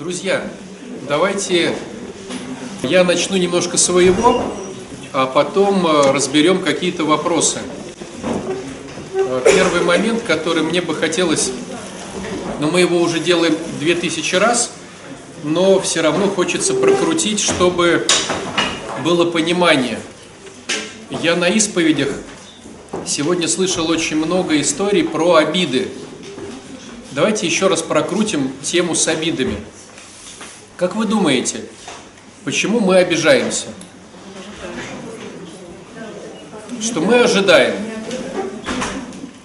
Друзья, давайте я начну немножко своего, а потом э, разберем какие-то вопросы. Э, Первый момент, который мне бы хотелось, но мы его уже делаем 2000 раз, но все равно хочется прокрутить, чтобы было понимание. Я на исповедях сегодня слышал очень много историй про обиды. Давайте еще раз прокрутим тему с обидами. Как вы думаете, почему мы обижаемся? Что мы ожидаем.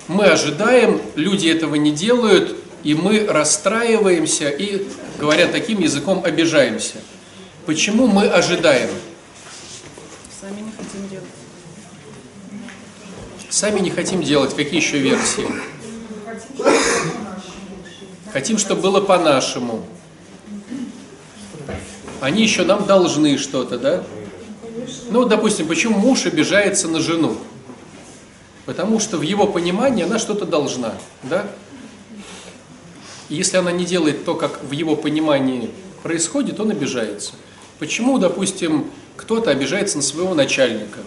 Мы ожидаем, люди этого не делают, и мы расстраиваемся и, говоря таким языком, обижаемся. Почему мы ожидаем? Сами не хотим делать. Сами не хотим делать. Какие еще версии? Хотим, чтобы было по-нашему. Они еще нам должны что-то, да? Ну, допустим, почему муж обижается на жену? Потому что в его понимании она что-то должна, да? Если она не делает то, как в его понимании происходит, он обижается. Почему, допустим, кто-то обижается на своего начальника?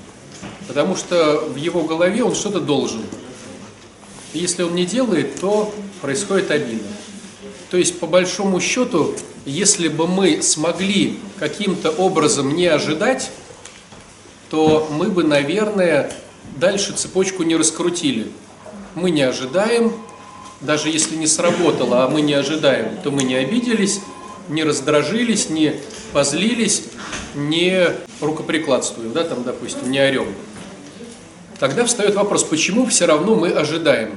Потому что в его голове он что-то должен. Если он не делает, то происходит обида. То есть, по большому счету, если бы мы смогли каким-то образом не ожидать, то мы бы, наверное, дальше цепочку не раскрутили. Мы не ожидаем, даже если не сработало, а мы не ожидаем, то мы не обиделись, не раздражились, не позлились, не рукоприкладствуем, да, там, допустим, не орем. Тогда встает вопрос, почему все равно мы ожидаем?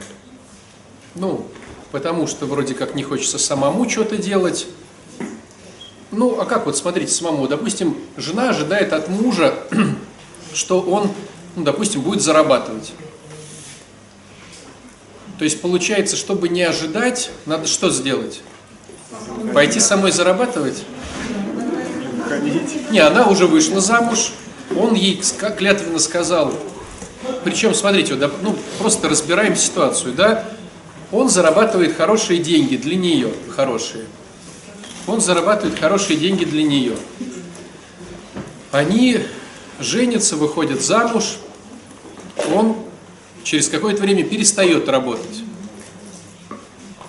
Ну, потому что вроде как не хочется самому что-то делать. Ну, а как вот, смотрите, самому, допустим, жена ожидает от мужа, что он, ну, допустим, будет зарабатывать. То есть получается, чтобы не ожидать, надо что сделать? Пойти самой зарабатывать? Не, она уже вышла замуж, он ей клятвенно сказал, причем, смотрите, вот, ну, просто разбираем ситуацию, да, он зарабатывает хорошие деньги для нее, хорошие. Он зарабатывает хорошие деньги для нее. Они женятся, выходят замуж, он через какое-то время перестает работать.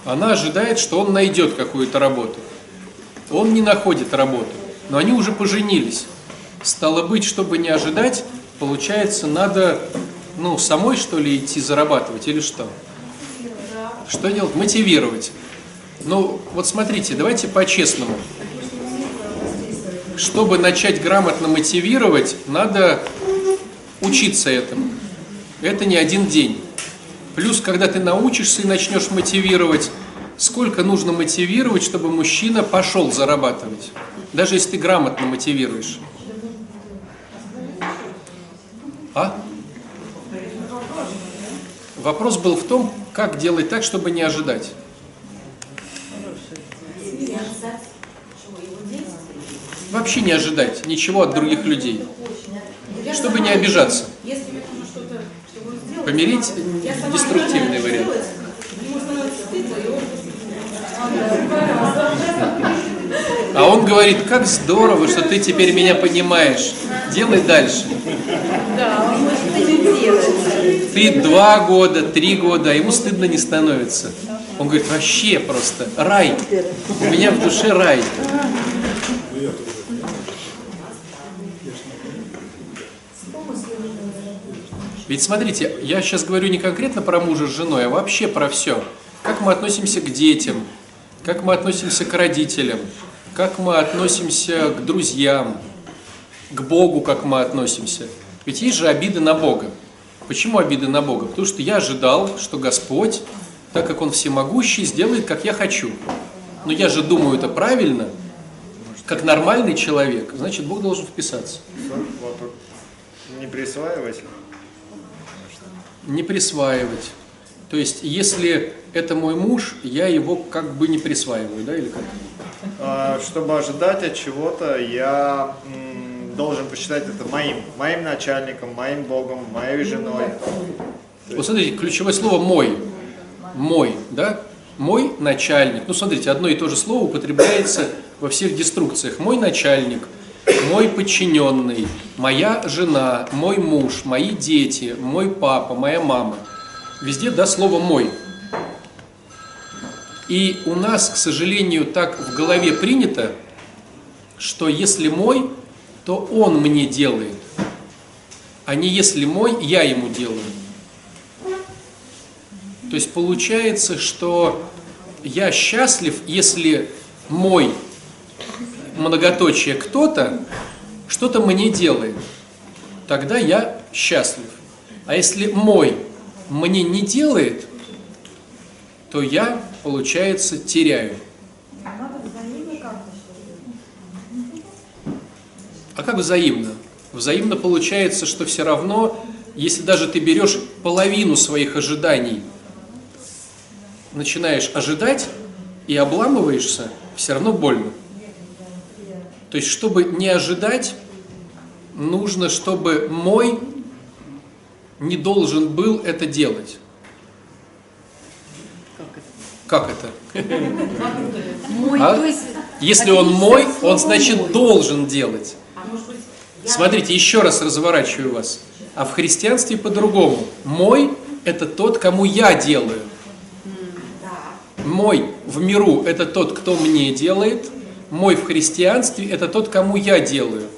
Она ожидает, что он найдет какую-то работу. Он не находит работу, но они уже поженились. Стало быть, чтобы не ожидать, получается, надо ну, самой, что ли, идти зарабатывать или что? Что делать? Мотивировать. Ну, вот смотрите, давайте по-честному. Чтобы начать грамотно мотивировать, надо учиться этому. Это не один день. Плюс, когда ты научишься и начнешь мотивировать, сколько нужно мотивировать, чтобы мужчина пошел зарабатывать? Даже если ты грамотно мотивируешь. А? Вопрос был в том, как делать так, чтобы не ожидать. Вообще не ожидать ничего от других людей, чтобы не обижаться. Помирить деструктивный вариант. А он говорит, как здорово, что ты теперь меня понимаешь. Делай дальше. Да, это делать. Ты два года, три года, а ему стыдно не становится. Он говорит, вообще просто рай. У меня в душе рай. Ведь смотрите, я сейчас говорю не конкретно про мужа с женой, а вообще про все. Как мы относимся к детям, как мы относимся к родителям, как мы относимся к друзьям, к Богу, как мы относимся. Ведь есть же обиды на Бога. Почему обиды на Бога? Потому что я ожидал, что Господь, так как Он всемогущий, сделает, как я хочу. Но я же думаю это правильно, как нормальный человек, значит, Бог должен вписаться. Не присваивать. Не присваивать. То есть, если это мой муж, я его как бы не присваиваю, да, или как? А, Чтобы ожидать от чего-то, я должен посчитать это моим, моим начальником, моим богом, моей женой. Вот смотрите, ключевое слово «мой». Мой, да? Мой начальник. Ну, смотрите, одно и то же слово употребляется во всех деструкциях. Мой начальник, мой подчиненный, моя жена, мой муж, мои дети, мой папа, моя мама. Везде да слово «мой». И у нас, к сожалению, так в голове принято, что если мой, то он мне делает, а не если мой, я ему делаю. То есть получается, что я счастлив, если мой многоточие кто-то что-то мне делает. Тогда я счастлив. А если мой мне не делает, то я, получается, теряю. А как взаимно? Взаимно получается, что все равно, если даже ты берешь половину своих ожиданий, начинаешь ожидать и обламываешься, все равно больно. То есть, чтобы не ожидать, нужно, чтобы мой не должен был это делать. Как это? Мой, А? то есть... Если он мой, он значит должен делать. Смотрите, еще раз разворачиваю вас. А в христианстве по-другому. Мой – это тот, кому я делаю. Мой в миру – это тот, кто мне делает. Мой в христианстве – это тот, кому я делаю.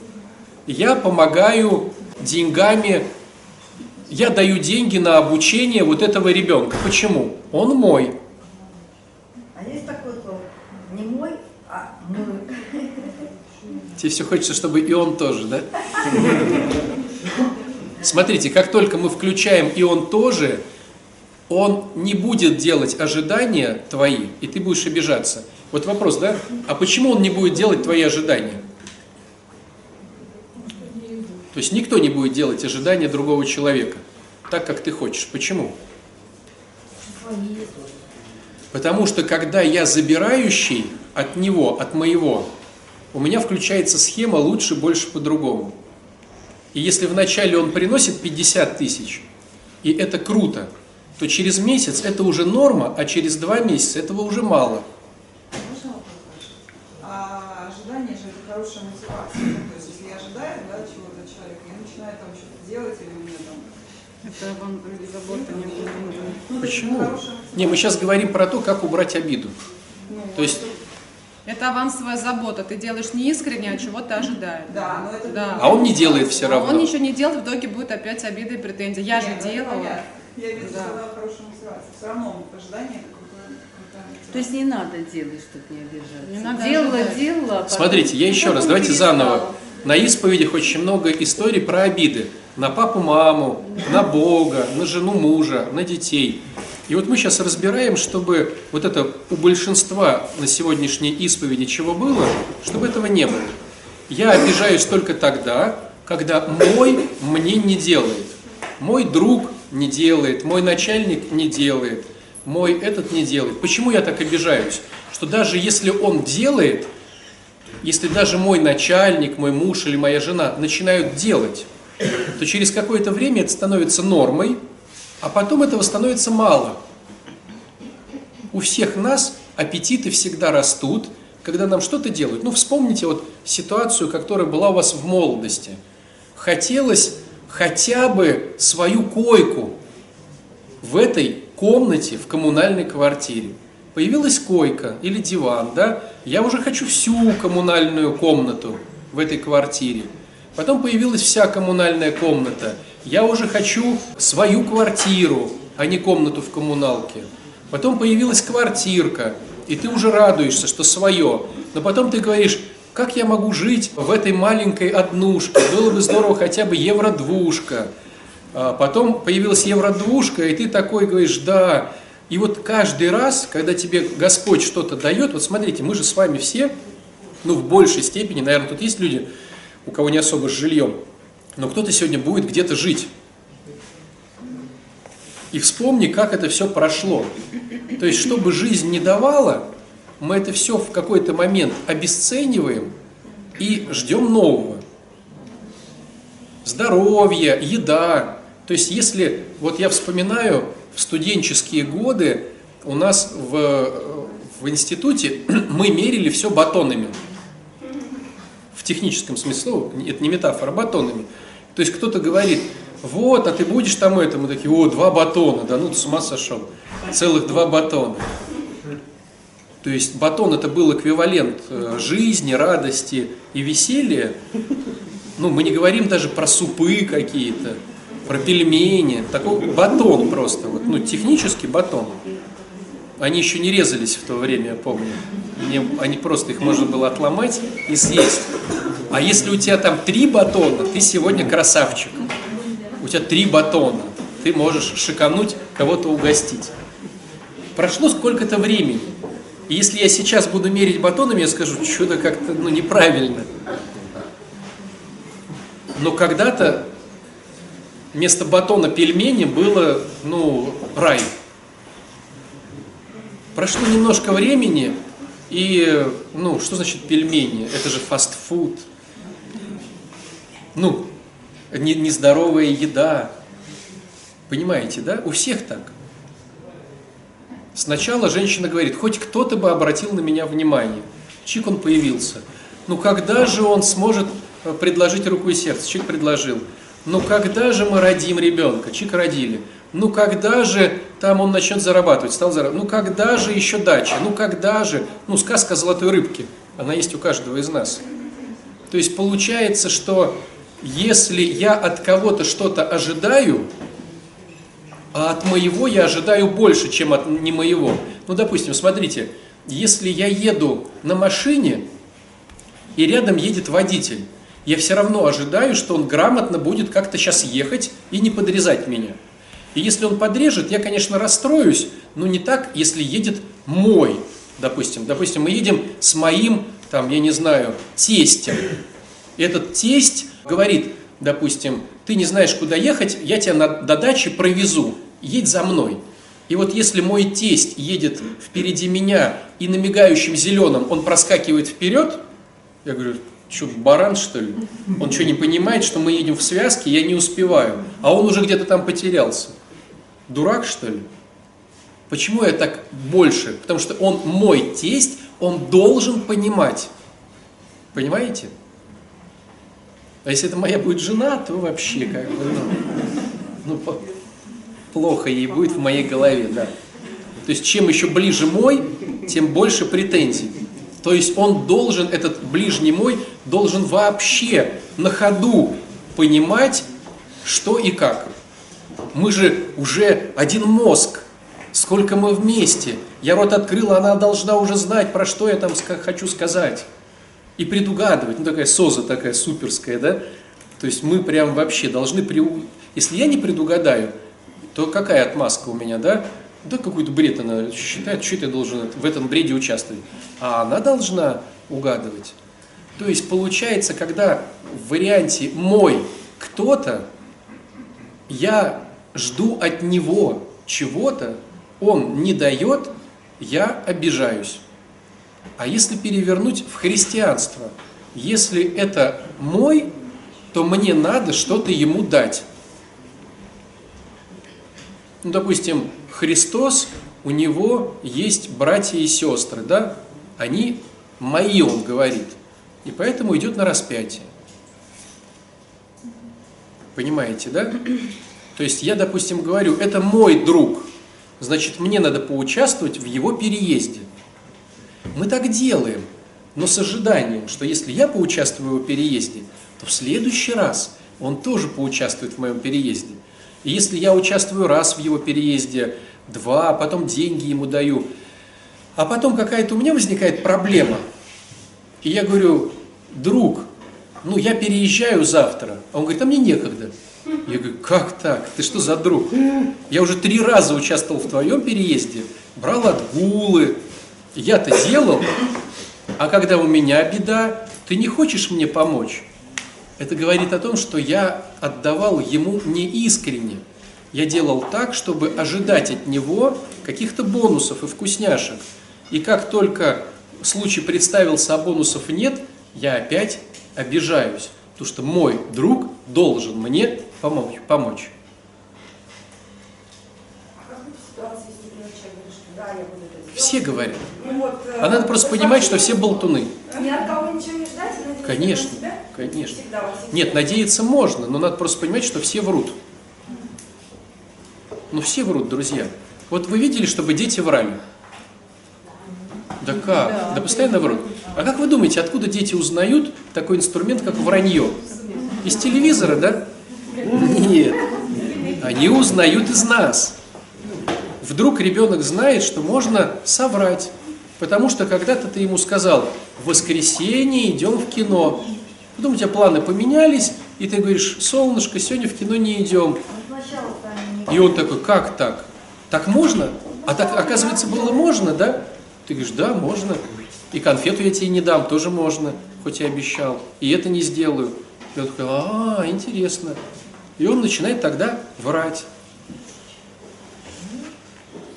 Я помогаю деньгами, я даю деньги на обучение вот этого ребенка. Почему? Он мой. А есть такой слово? Не мой, а мой. Тебе все хочется, чтобы и он тоже, да? Смотрите, как только мы включаем и он тоже, он не будет делать ожидания твои, и ты будешь обижаться. Вот вопрос, да? А почему он не будет делать твои ожидания? То есть никто не будет делать ожидания другого человека, так как ты хочешь. Почему? Потому что когда я забирающий от него, от моего, у меня включается схема лучше, больше, по-другому. И если вначале он приносит 50 тысяч, и это круто, то через месяц это уже норма, а через два месяца этого уже мало. Можно вопрос? А ожидание же это хорошая мотивация. Ну, То есть если я ожидаю да, чего-то от человека, я начинаю там что-то делать или у меня там... Это вам вроде забота не нужна. Ну, Почему? Не, мы сейчас говорим про то, как убрать обиду. Ну, То есть, Это авансовая забота. Ты делаешь не искренне, а чего ты ожидаешь. Да, но это... Да. а он не делает все равно. он ничего не делает, в итоге будет опять обида и претензия. Я же Нет, это делала. понятно. Я в виду, Да. что это хорошая мотивация. Все равно ожидание. То есть не надо делать, чтобы не обижаться. Не надо делала, ожидать. делала. Смотрите, я еще раз, давайте перестала. заново. На исповедях очень много историй про обиды. На папу, маму, на Бога, на жену мужа, на детей. И вот мы сейчас разбираем, чтобы вот это у большинства на сегодняшней исповеди чего было, чтобы этого не было. Я обижаюсь только тогда, когда мой мне не делает. Мой друг не делает, мой начальник не делает, мой этот не делает. Почему я так обижаюсь? Что даже если он делает, если даже мой начальник, мой муж или моя жена начинают делать, то через какое-то время это становится нормой, а потом этого становится мало. У всех нас аппетиты всегда растут, когда нам что-то делают. Ну, вспомните вот ситуацию, которая была у вас в молодости. Хотелось хотя бы свою койку в этой комнате, в коммунальной квартире. Появилась койка или диван, да, я уже хочу всю коммунальную комнату в этой квартире. Потом появилась вся коммунальная комната. Я уже хочу свою квартиру, а не комнату в коммуналке. Потом появилась квартирка, и ты уже радуешься, что свое. Но потом ты говоришь, как я могу жить в этой маленькой однушке? Было бы здорово хотя бы евро-двушка. А Потом появилась евро-двушка, и ты такой говоришь, да. И вот каждый раз, когда тебе Господь что-то дает, вот смотрите, мы же с вами все, ну в большей степени, наверное, тут есть люди, у кого не особо с жильем, но кто-то сегодня будет где-то жить. И вспомни, как это все прошло. То есть, чтобы жизнь не давала, мы это все в какой-то момент обесцениваем и ждем нового. Здоровье, еда. То есть, если, вот я вспоминаю, в студенческие годы у нас в, в институте мы мерили все батонами. техническом смысле, это не метафора, батонами. То есть кто-то говорит, вот, а ты будешь там это, мы такие, о, два батона, да ну ты с ума сошел, целых два батона. То есть батон это был эквивалент э, жизни, радости и веселья. Ну, мы не говорим даже про супы какие-то, про пельмени. Такой батон просто, вот, ну, технический батон. Они еще не резались в то время, я помню. Они, они просто, их можно было отломать и съесть. А если у тебя там три батона, ты сегодня красавчик. У тебя три батона. Ты можешь шикануть, кого-то угостить. Прошло сколько-то времени. И если я сейчас буду мерить батонами, я скажу, что-то как-то ну, неправильно. Но когда-то вместо батона пельмени было, ну, рай. Прошло немножко времени, и, ну, что значит пельмени? Это же фастфуд. Ну, не- нездоровая еда. Понимаете, да? У всех так. Сначала женщина говорит, хоть кто-то бы обратил на меня внимание. Чик он появился. Ну когда же он сможет э, предложить руку и сердце? Чик предложил. Ну когда же мы родим ребенка? Чик родили. Ну когда же там он начнет зарабатывать? Стал зарабатывать. Ну когда же еще дача? Ну когда же? Ну сказка золотой рыбке. Она есть у каждого из нас. То есть получается, что если я от кого-то что-то ожидаю, а от моего я ожидаю больше, чем от не моего. Ну, допустим, смотрите, если я еду на машине, и рядом едет водитель, я все равно ожидаю, что он грамотно будет как-то сейчас ехать и не подрезать меня. И если он подрежет, я, конечно, расстроюсь, но не так, если едет мой, допустим. Допустим, мы едем с моим, там, я не знаю, тестем. Этот тесть говорит, допустим, ты не знаешь, куда ехать, я тебя на, до дачи провезу, едь за мной. И вот если мой тесть едет впереди меня и на мигающем зеленом он проскакивает вперед, я говорю, что, баран что ли? Он что, не понимает, что мы едем в связке, я не успеваю, а он уже где-то там потерялся. Дурак что ли? Почему я так больше? Потому что он мой тесть, он должен понимать. Понимаете? А если это моя будет жена, то вообще как бы, ну, ну, плохо ей будет в моей голове, да. То есть чем еще ближе мой, тем больше претензий. То есть он должен, этот ближний мой, должен вообще на ходу понимать, что и как. Мы же уже один мозг, сколько мы вместе. Я рот открыла, она должна уже знать, про что я там хочу сказать. И предугадывать, ну такая соза такая суперская, да? То есть мы прям вообще должны, при... если я не предугадаю, то какая отмазка у меня, да? Да какой-то бред она считает, что я должен в этом бреде участвовать. А она должна угадывать. То есть получается, когда в варианте мой кто-то, я жду от него чего-то, он не дает, я обижаюсь. А если перевернуть в христианство, если это мой, то мне надо что-то ему дать. Ну, допустим, Христос, у него есть братья и сестры, да? Они мои, он говорит. И поэтому идет на распятие. Понимаете, да? То есть я, допустим, говорю, это мой друг, значит, мне надо поучаствовать в его переезде. Мы так делаем, но с ожиданием, что если я поучаствую в его переезде, то в следующий раз он тоже поучаствует в моем переезде. И если я участвую раз в его переезде, два, а потом деньги ему даю, а потом какая-то у меня возникает проблема, и я говорю, друг, ну я переезжаю завтра, а он говорит, а мне некогда. Я говорю, как так? Ты что за друг? Я уже три раза участвовал в твоем переезде, брал отгулы, я-то делал, а когда у меня беда, ты не хочешь мне помочь? Это говорит о том, что я отдавал ему неискренне. Я делал так, чтобы ожидать от него каких-то бонусов и вкусняшек. И как только случай представился, а бонусов нет, я опять обижаюсь. Потому что мой друг должен мне помочь. помочь. А как быть в ситуации, если например, человек говорит, что да, я буду это Все говорят. Ну э, А надо просто понимать, что все болтуны. Ни от кого ничего не ждать, Конечно, конечно. Нет, надеяться можно, но надо просто понимать, что все врут. Ну все врут, друзья. Вот вы видели, чтобы дети врали? Да как? Да, постоянно врут. А как вы думаете, откуда дети узнают такой инструмент, как вранье? Из телевизора, да? Нет. Они узнают из нас. Вдруг ребенок знает, что можно соврать. Потому что когда-то ты ему сказал, в воскресенье идем в кино. Потом у тебя планы поменялись, и ты говоришь, солнышко, сегодня в кино не идем. И он такой, как так? Так можно? А так, оказывается, было можно, да? Ты говоришь, да, можно. И конфету я тебе не дам, тоже можно, хоть и обещал. И это не сделаю. И он такой, а, интересно. И он начинает тогда врать.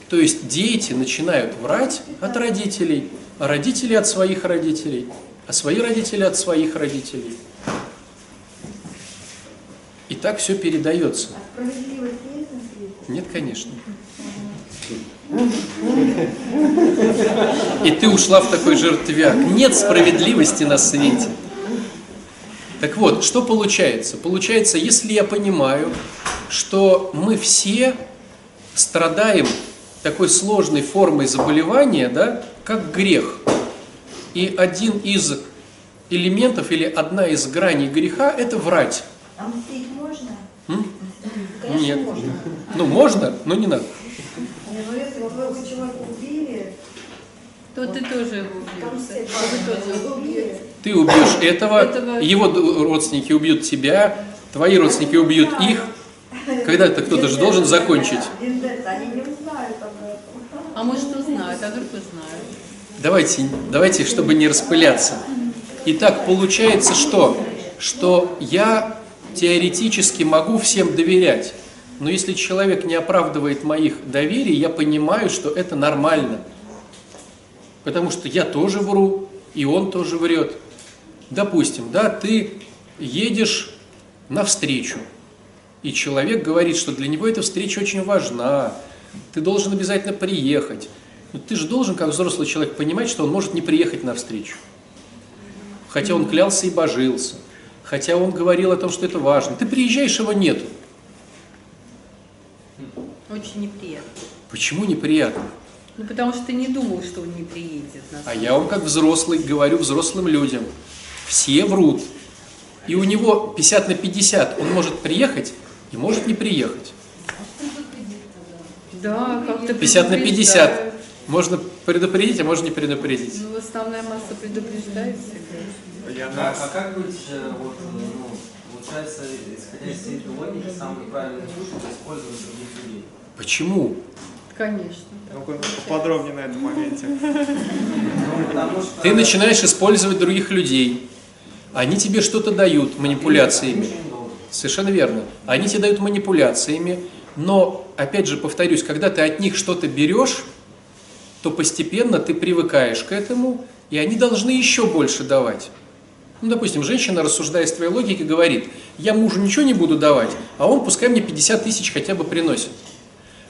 То есть дети начинают врать от родителей, а родители от своих родителей, а свои родители от своих родителей. И так все передается. А? Нет, конечно. И ты ушла в такой жертвяк. Нет справедливости на свете. Так вот, что получается? Получается, если я понимаю, что мы все страдаем такой сложной формой заболевания, да, как грех. И один из элементов или одна из граней греха – это врать. А можно? М? Конечно, Нет. можно. Ну, можно, но не надо. Не, ну если вот вы бы человека убили, То ты тоже его убьешь. Ты убьешь этого, Этого. его родственники убьют тебя, твои родственники убьют их. Когда-то кто-то же должен закончить. Вендетта, они не узнают об этом. А может узнают, а вдруг узнают. Давайте, давайте, чтобы не распыляться. Итак, получается что? Что я теоретически могу всем доверять. Но если человек не оправдывает моих доверий, я понимаю, что это нормально. Потому что я тоже вру, и он тоже врет. Допустим, да, ты едешь навстречу, и человек говорит, что для него эта встреча очень важна, ты должен обязательно приехать. Но ты же должен, как взрослый человек, понимать, что он может не приехать на встречу. Хотя он клялся и божился, хотя он говорил о том, что это важно. Ты приезжаешь, его нету. Очень неприятно. Почему неприятно? Ну, потому что ты не думал, что он не приедет. На А я вам как взрослый говорю взрослым людям. Все врут. И у него 50 на 50. Он может приехать и может не приехать. Да, как-то 50 на 50. предупреждают. Можно предупредить, а можно не предупредить. Ну, основная масса предупреждает всегда. А, а как быть, э, вот, ну, получается, исходя из этой логики, самый правильный это использовать других людей? Почему? Конечно. Ну-ка, поподробнее на этом моменте. Ну. Ты начинаешь использовать других людей. Они тебе что-то дают манипуляциями. Совершенно верно. Они тебе дают манипуляциями, но, опять же, повторюсь, когда ты от них что-то берешь, то постепенно ты привыкаешь к этому, и они должны еще больше давать. Ну, допустим, женщина, рассуждая из твоей логики, говорит, я мужу ничего не буду давать, а он пускай мне 50 тысяч хотя бы приносит.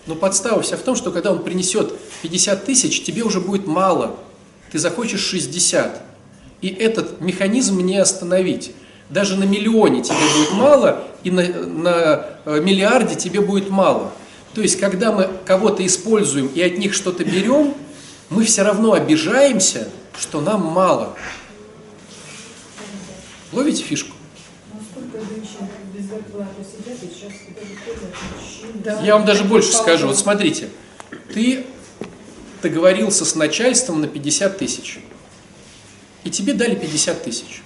Но подстава вся в том, что когда он принесет 50 тысяч, тебе уже будет мало. Ты захочешь 60. И этот механизм не остановить. Даже на миллионе тебе будет мало, и на, на э, миллиарде тебе будет мало. То есть, когда мы кого-то используем и от них что-то берем, мы все равно обижаемся, что нам мало. Ловите фишку? Да. Я вам даже больше скажу. Вот смотрите, ты договорился с начальством на 50 тысяч, и тебе дали 50 тысяч.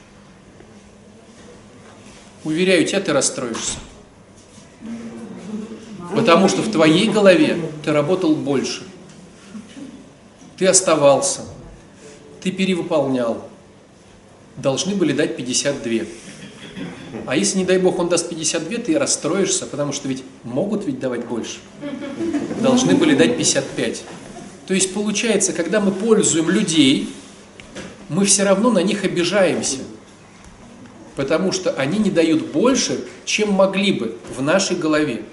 Уверяю тебя, ты расстроишься. Потому что в твоей голове ты работал больше. Ты оставался. Ты перевыполнял. Должны были дать 52. А если, не дай бог, он даст 52, ты расстроишься, потому что ведь могут ведь давать больше. Должны были дать 55. То есть получается, когда мы пользуем людей, мы все равно на них обижаемся. Потому что они не дают больше, чем могли бы в нашей голове.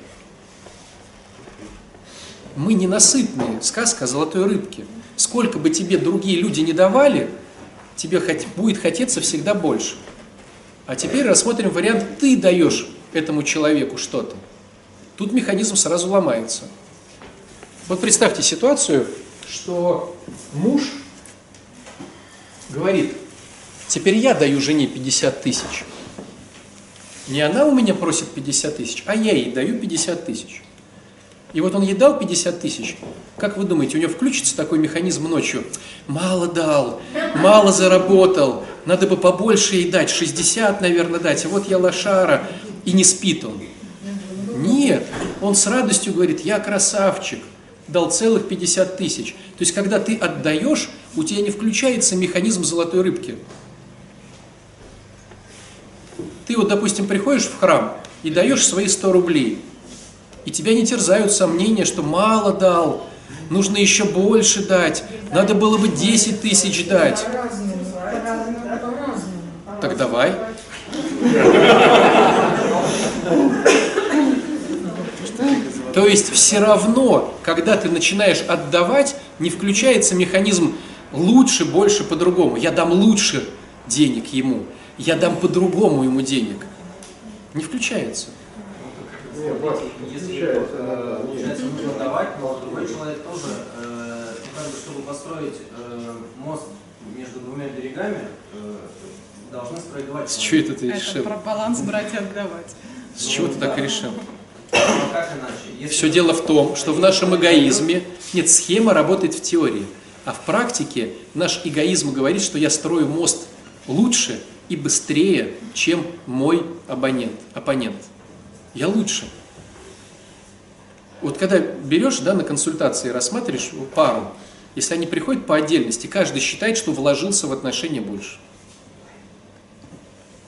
Мы ненасытные. Сказка о золотой рыбке. Сколько бы тебе другие люди не давали, тебе будет хотеться всегда больше. А теперь рассмотрим вариант, ты даешь этому человеку что-то. Тут механизм сразу ломается. Вот представьте ситуацию, что муж говорит, теперь я даю жене 50 тысяч. Не она у меня просит 50 тысяч, а я ей даю 50 тысяч. И вот он ей дал 50 тысяч. Как вы думаете, у него включится такой механизм ночью? Мало дал, мало заработал, надо бы побольше ей дать, 60, наверное, дать, а вот я лошара, и не спит он. Нет, он с радостью говорит, я красавчик, дал целых 50 тысяч. То есть, когда ты отдаешь, у тебя не включается механизм золотой рыбки. Ты вот, допустим, приходишь в храм и даешь свои 100 рублей, и тебя не терзают сомнения, что мало дал, нужно еще больше дать, надо было бы 10 тысяч дать. Так давай. То есть все равно, когда ты начинаешь отдавать, не включается механизм лучше, больше, по-другому. Я дам лучше денег ему, я дам по-другому ему денег. Не включается. Если э, получается нужно давать, но другой человек тоже, э, ну, как бы, чтобы построить э, мост между двумя берегами, э, должны справедливать. С чего это ты Это решил? про баланс брать и отдавать. С чего ты так решил? Ну, как иначе? Если Все дело в том, что в нашем эгоизме, нет, схема работает в теории, а в практике наш эгоизм говорит, что я строю мост лучше и быстрее, чем мой абонент, оппонент. Я лучше. Вот когда берешь да, на консультации, рассматриваешь пару, если они приходят по отдельности, каждый считает, что вложился в отношения больше.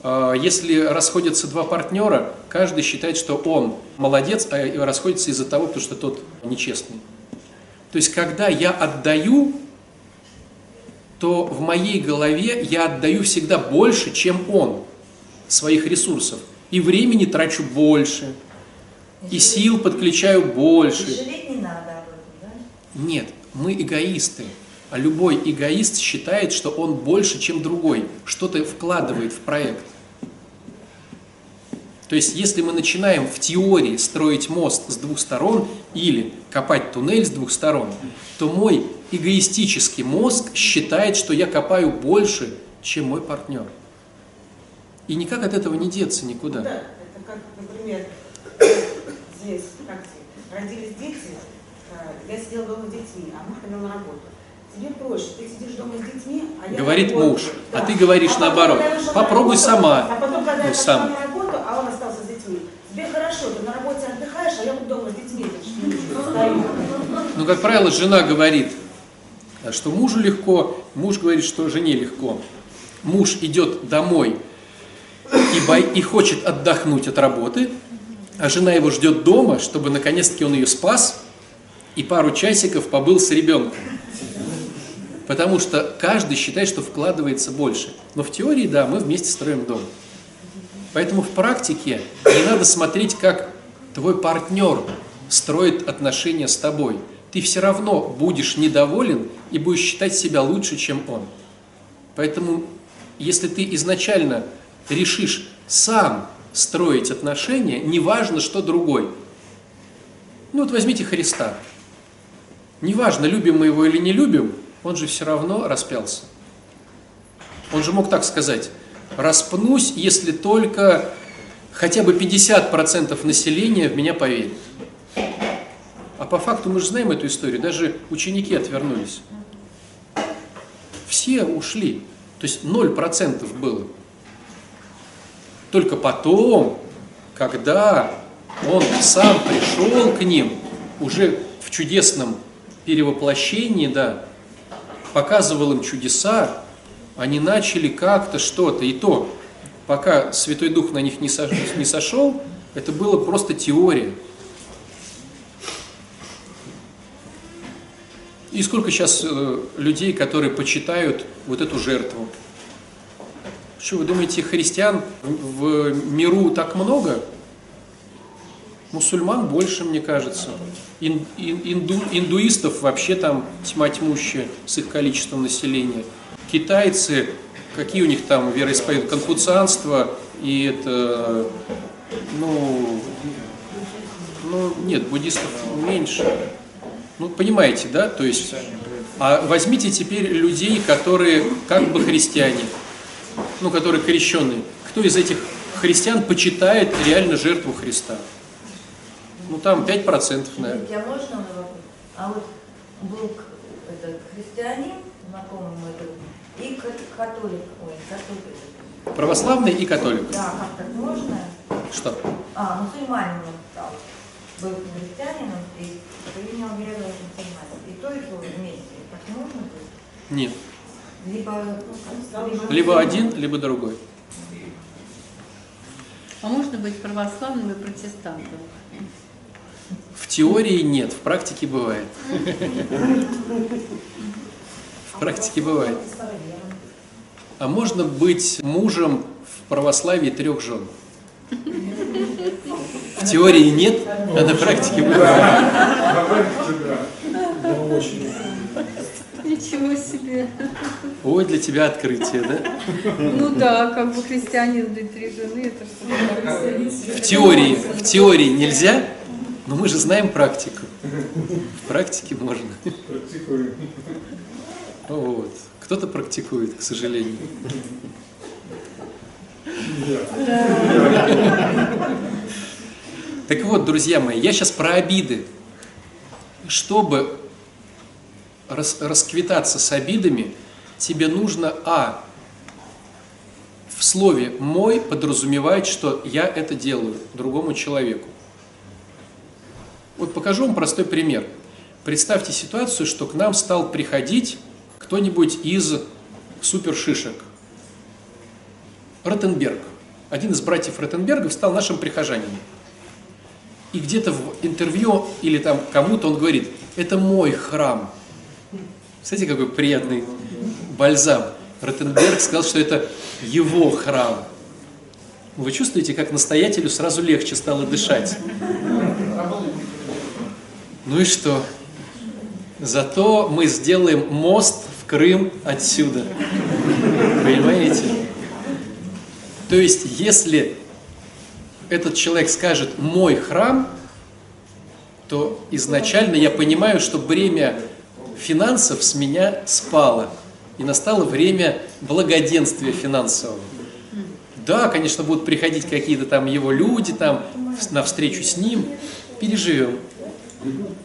А Если расходятся два партнера, каждый считает, что он молодец, а расходится из-за того, потому что тот нечестный. То есть, когда я отдаю, то в моей голове я отдаю всегда больше, чем он своих ресурсов. И времени трачу больше, и сил подключаю И больше. жалеть не надо об этом, да? Нет, мы эгоисты. А любой эгоист считает, что он больше, чем другой, что-то вкладывает в проект. То есть, если мы начинаем в теории строить мост с двух сторон или копать туннель с двух сторон, то мой эгоистический мозг считает, что я копаю больше, чем мой партнер. И никак от этого не деться никуда. Да, это как, например, здесь, как тебе, родились дети, э, я сидела дома с детьми, а муж ходил на работу. Тебе проще, ты сидишь дома с детьми, а я Говорит на работу. муж, а ты говоришь потом, наоборот. на Попробуй работу, сама. А потом, когда Ну, я сам. на работу, а он остался с детьми. Тебе хорошо, ты на работе отдыхаешь, а я вот дома с детьми стою. Ну, как правило, жена говорит, что мужу легко, муж говорит, что жене легко. Муж идет домой и, бой- и хочет отдохнуть от работы, а жена его ждет дома, чтобы наконец-таки он ее спас и пару часиков побыл с ребенком. Потому что каждый считает, что вкладывается больше. Но в теории, да, мы вместе строим дом. Поэтому в практике не надо смотреть, как твой партнер строит отношения с тобой. Ты все равно будешь недоволен и будешь считать себя лучше, чем он. Поэтому, если ты изначально решишь сам строить отношения, неважно, что другой. Ну вот возьмите Христа. Неважно, любим мы его или не любим, он же все равно распялся. Он же мог так сказать, распнусь, если только хотя бы 50% населения в меня поверит. А по факту мы же знаем эту историю, даже ученики отвернулись. Все ушли, то есть 0% было. Только потом, когда он сам пришел к ним, уже в чудесном перевоплощении, да, показывал им чудеса, они начали как-то что-то. И то, пока Святой Дух на них не сошел, это было просто теория. И сколько сейчас э, людей, которые почитают вот эту жертву? Что, вы думаете, христиан в миру так много? Мусульман больше, мне кажется. Ин- ин- инду- индуистов вообще там тьма тьмущая с их количеством населения. Китайцы, какие у них там вероисповедания? Конфуцианство и это, ну, ну, нет, буддистов меньше. Ну, понимаете, да? То есть, а возьмите теперь людей, которые как бы христиане, ну, которые крещенные. Кто из этих христиан почитает реально жертву Христа? Ну, там 5%, наверное. Я можно на вопрос? А вот был этот христианин, знакомый мой друг, и католик, ой, католик. Православный и католик. Да, как так можно? Что? А, мусульманином стал. Был христианином и принял веру мусульманин. И то, и то вместе. Так можно быть? Нет. Либо, ну, как, Либо один, либо другой. А можно быть православным и протестантом? В теории нет, в практике бывает. В практике бывает. А можно быть мужем в православии трех жен? В теории нет, а на практике бывает. Ничего себе. Ой, для тебя открытие, да? Ну да, как бы христианин быть три жены, это что В теории, в теории нельзя, но мы же знаем практику. В практике можно. Вот. Кто-то практикует, к сожалению. Так вот, друзья мои, я сейчас про обиды. Чтобы рас- расквитаться с обидами, тебе нужно, а, в слове «мой» подразумевать, что я это делаю другому человеку. Вот покажу вам простой пример. Представьте ситуацию, что к нам стал приходить кто-нибудь из супершишек. Ротенберг. Один из братьев Ротенбергов стал нашим прихожанином. И где-то в интервью или там кому-то он говорит, это мой храм. Смотрите, какой приятный бальзам. Ротенберг сказал, что это его храм. Вы чувствуете, как настоятелю сразу легче стало дышать? Ну и что? Зато мы сделаем мост в Крым отсюда. Понимаете? То есть, если этот человек скажет «мой храм», то изначально я понимаю, что бремя финансов с меня спало. И настало время благоденствия финансового. Да, конечно, будут приходить какие-то там его люди там на встречу с ним. Переживем.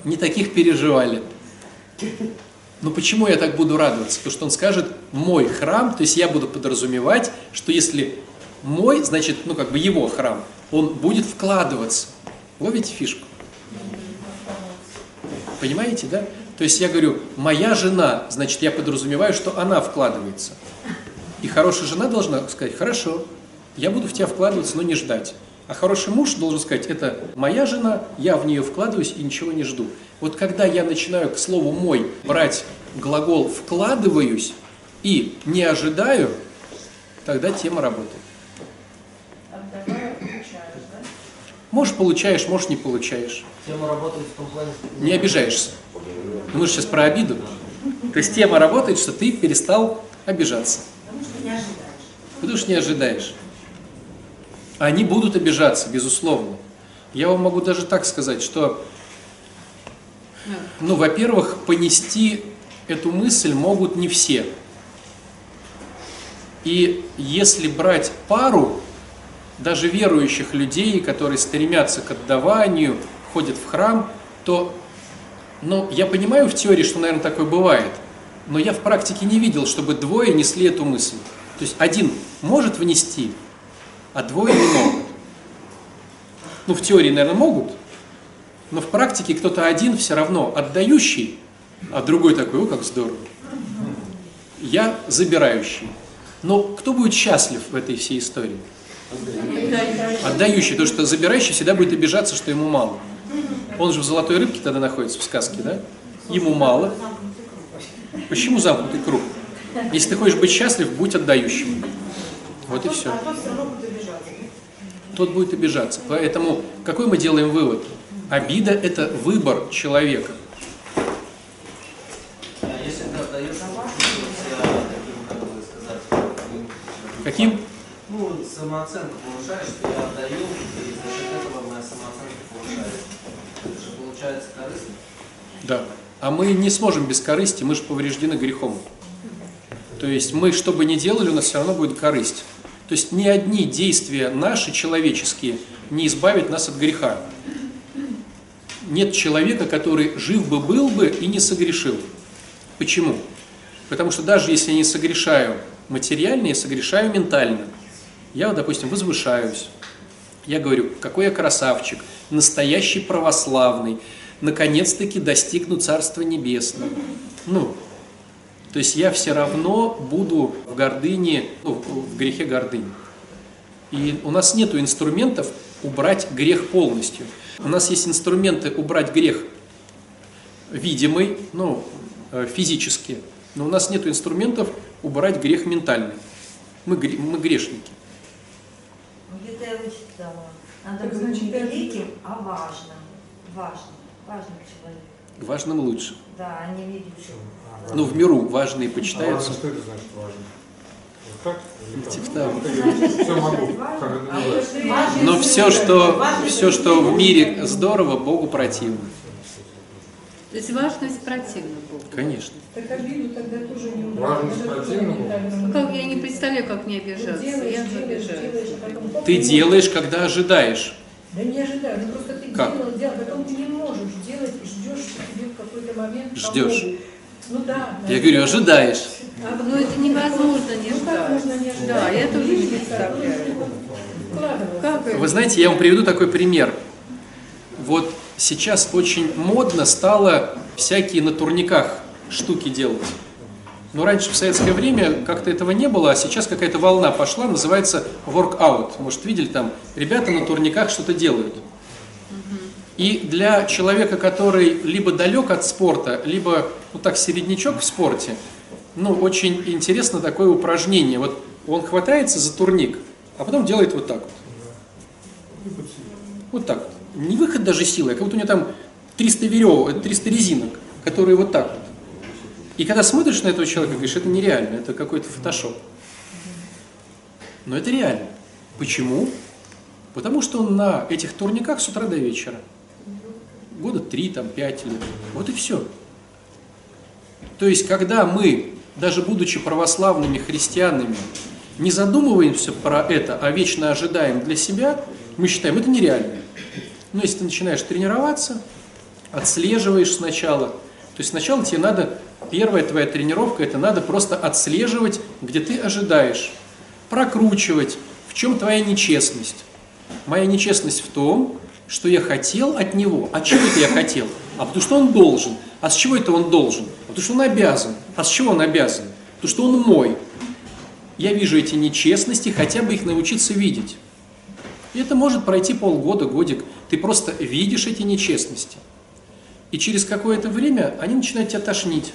Не таких переживали. Но почему я так буду радоваться? Потому что он скажет «мой храм», то есть я буду подразумевать, что если мой, значит, ну как бы его храм, он будет вкладываться. Ловите фишку? Понимаете, да? То есть я говорю, моя жена, значит, я подразумеваю, что она вкладывается. И хорошая жена должна сказать, хорошо, я буду в тебя вкладываться, но не ждать. А хороший муж должен сказать, это моя жена, я в нее вкладываюсь и ничего не жду. Вот когда я начинаю к слову «мой» брать глагол «вкладываюсь» и «не ожидаю», тогда тема работает. Отдавая, получаешь, да? Можешь получаешь, можешь не получаешь. Тема работает в том плане. Не обижаешься. Мы же сейчас про обиду. То есть тема работает, что ты перестал обижаться. Потому что не ожидаешь. Потому что не ожидаешь. Они будут обижаться, безусловно. Я вам могу даже так сказать, что, ну, во-первых, понести эту мысль могут не все. И если брать пару, даже верующих людей, которые стремятся к отдаванию, ходят в храм, то, ну, я понимаю в теории, что, наверное, такое бывает, но я в практике не видел, чтобы двое несли эту мысль. То есть один может внести, а двое не могут. Ну, в теории, наверное, могут, но в практике кто-то один все равно отдающий, а другой такой, о, как здорово. Я забирающий. Но кто будет счастлив в этой всей истории? Отдающий, потому что забирающий всегда будет обижаться, что ему мало. Он же в золотой рыбке тогда находится в сказке, да? Ему мало. Почему замкнутый круг? Если ты хочешь быть счастлив, будь отдающим. Вот и все. Тот будет обижаться. Поэтому какой мы делаем вывод? Обида – это выбор человека. А Каким? Ну, самооценку повышаешь, что я отдаю, и за счет этого моя самооценка повышается. Это же получается корыстно. Да. А мы не сможем без корысти, мы же повреждены грехом. То есть мы, что бы ни делали, у нас все равно будет корысть. То есть ни одни действия наши, человеческие, не избавят нас от греха. Нет человека, который жив бы был бы и не согрешил. Почему? Потому что даже если я не согрешаю материально, я согрешаю ментально. Я, допустим, возвышаюсь. Я говорю, какой я красавчик, настоящий православный, наконец-таки достигну Царства Небесного. Ну, то есть я все равно буду в гордыне, ну, в грехе гордыни. И у нас нет инструментов убрать грех полностью. У нас есть инструменты убрать грех видимый, ну, э, физически, но у нас нет инструментов убрать грех ментальный. Мы, мы грешники. Вычитала. Надо Так, быть значит, не великим, а важным. Важным. Важным человеком. Важным лучше. Да, а не величим. Ну, в миру важные А почитаются. важно, что это значит важно? Вот так? Типа А Но все, что, все, что в мире здорово, Богу противно. То есть важность противна. Конечно. Так обиду тогда тоже не противного? фундаментально. Ну, Как я не представляю, как не Ты обижаться. делаешь, Я же делаешь, обижаюсь. делаешь, а потом Ты не делаешь, когда ожидаешь. Да не ожидаю, ну просто ты Как? делал, делал, потом ты не можешь делать и ждешь, что тебе в какой-то момент Ждешь. помогут. Ну да. Я говорю, ожидаешь. А Ну это невозможно не Ну как ждать. можно не ожидать? Да, я тоже не представляю. Как Вы знаете, я вам приведу такой пример. Вот сейчас очень модно стало всякие на турниках штуки делать. Но раньше в советское время как-то этого не было, а сейчас какая-то волна пошла, называется workout. Может, видели там, ребята на турниках что-то делают. И для человека, который либо далек от спорта, либо, ну так, середнячок в спорте, ну, очень интересно такое упражнение. Вот он хватается за турник, а потом делает вот так вот. Вот так вот. Не выход даже силы, а как будто у него там 300 веревок, 300 резинок, которые вот так вот. И когда смотришь на этого человека, говоришь, это нереально, это какой-то фотошоп. Но это реально. Почему? Потому что он на этих турниках с утра до вечера. Года три, там, пять лет. Вот и все. То есть, когда мы, даже будучи православными христианами, не задумываемся про это, а вечно ожидаем для себя, мы считаем, это нереально. Но если ты начинаешь тренироваться, отслеживаешь сначала, то есть сначала тебе надо, первая твоя тренировка, это надо просто отслеживать, где ты ожидаешь, прокручивать, в чем твоя нечестность. Моя нечестность в том, что я хотел от него. А чего это я хотел? А потому что он должен. А с чего это он должен? А потому что он обязан. А с чего он обязан? Потому что он мой. Я вижу эти нечестности, хотя бы их научиться видеть. И это может пройти полгода, годик. Ты просто видишь эти нечестности. И через какое-то время они начинают тебя тошнить.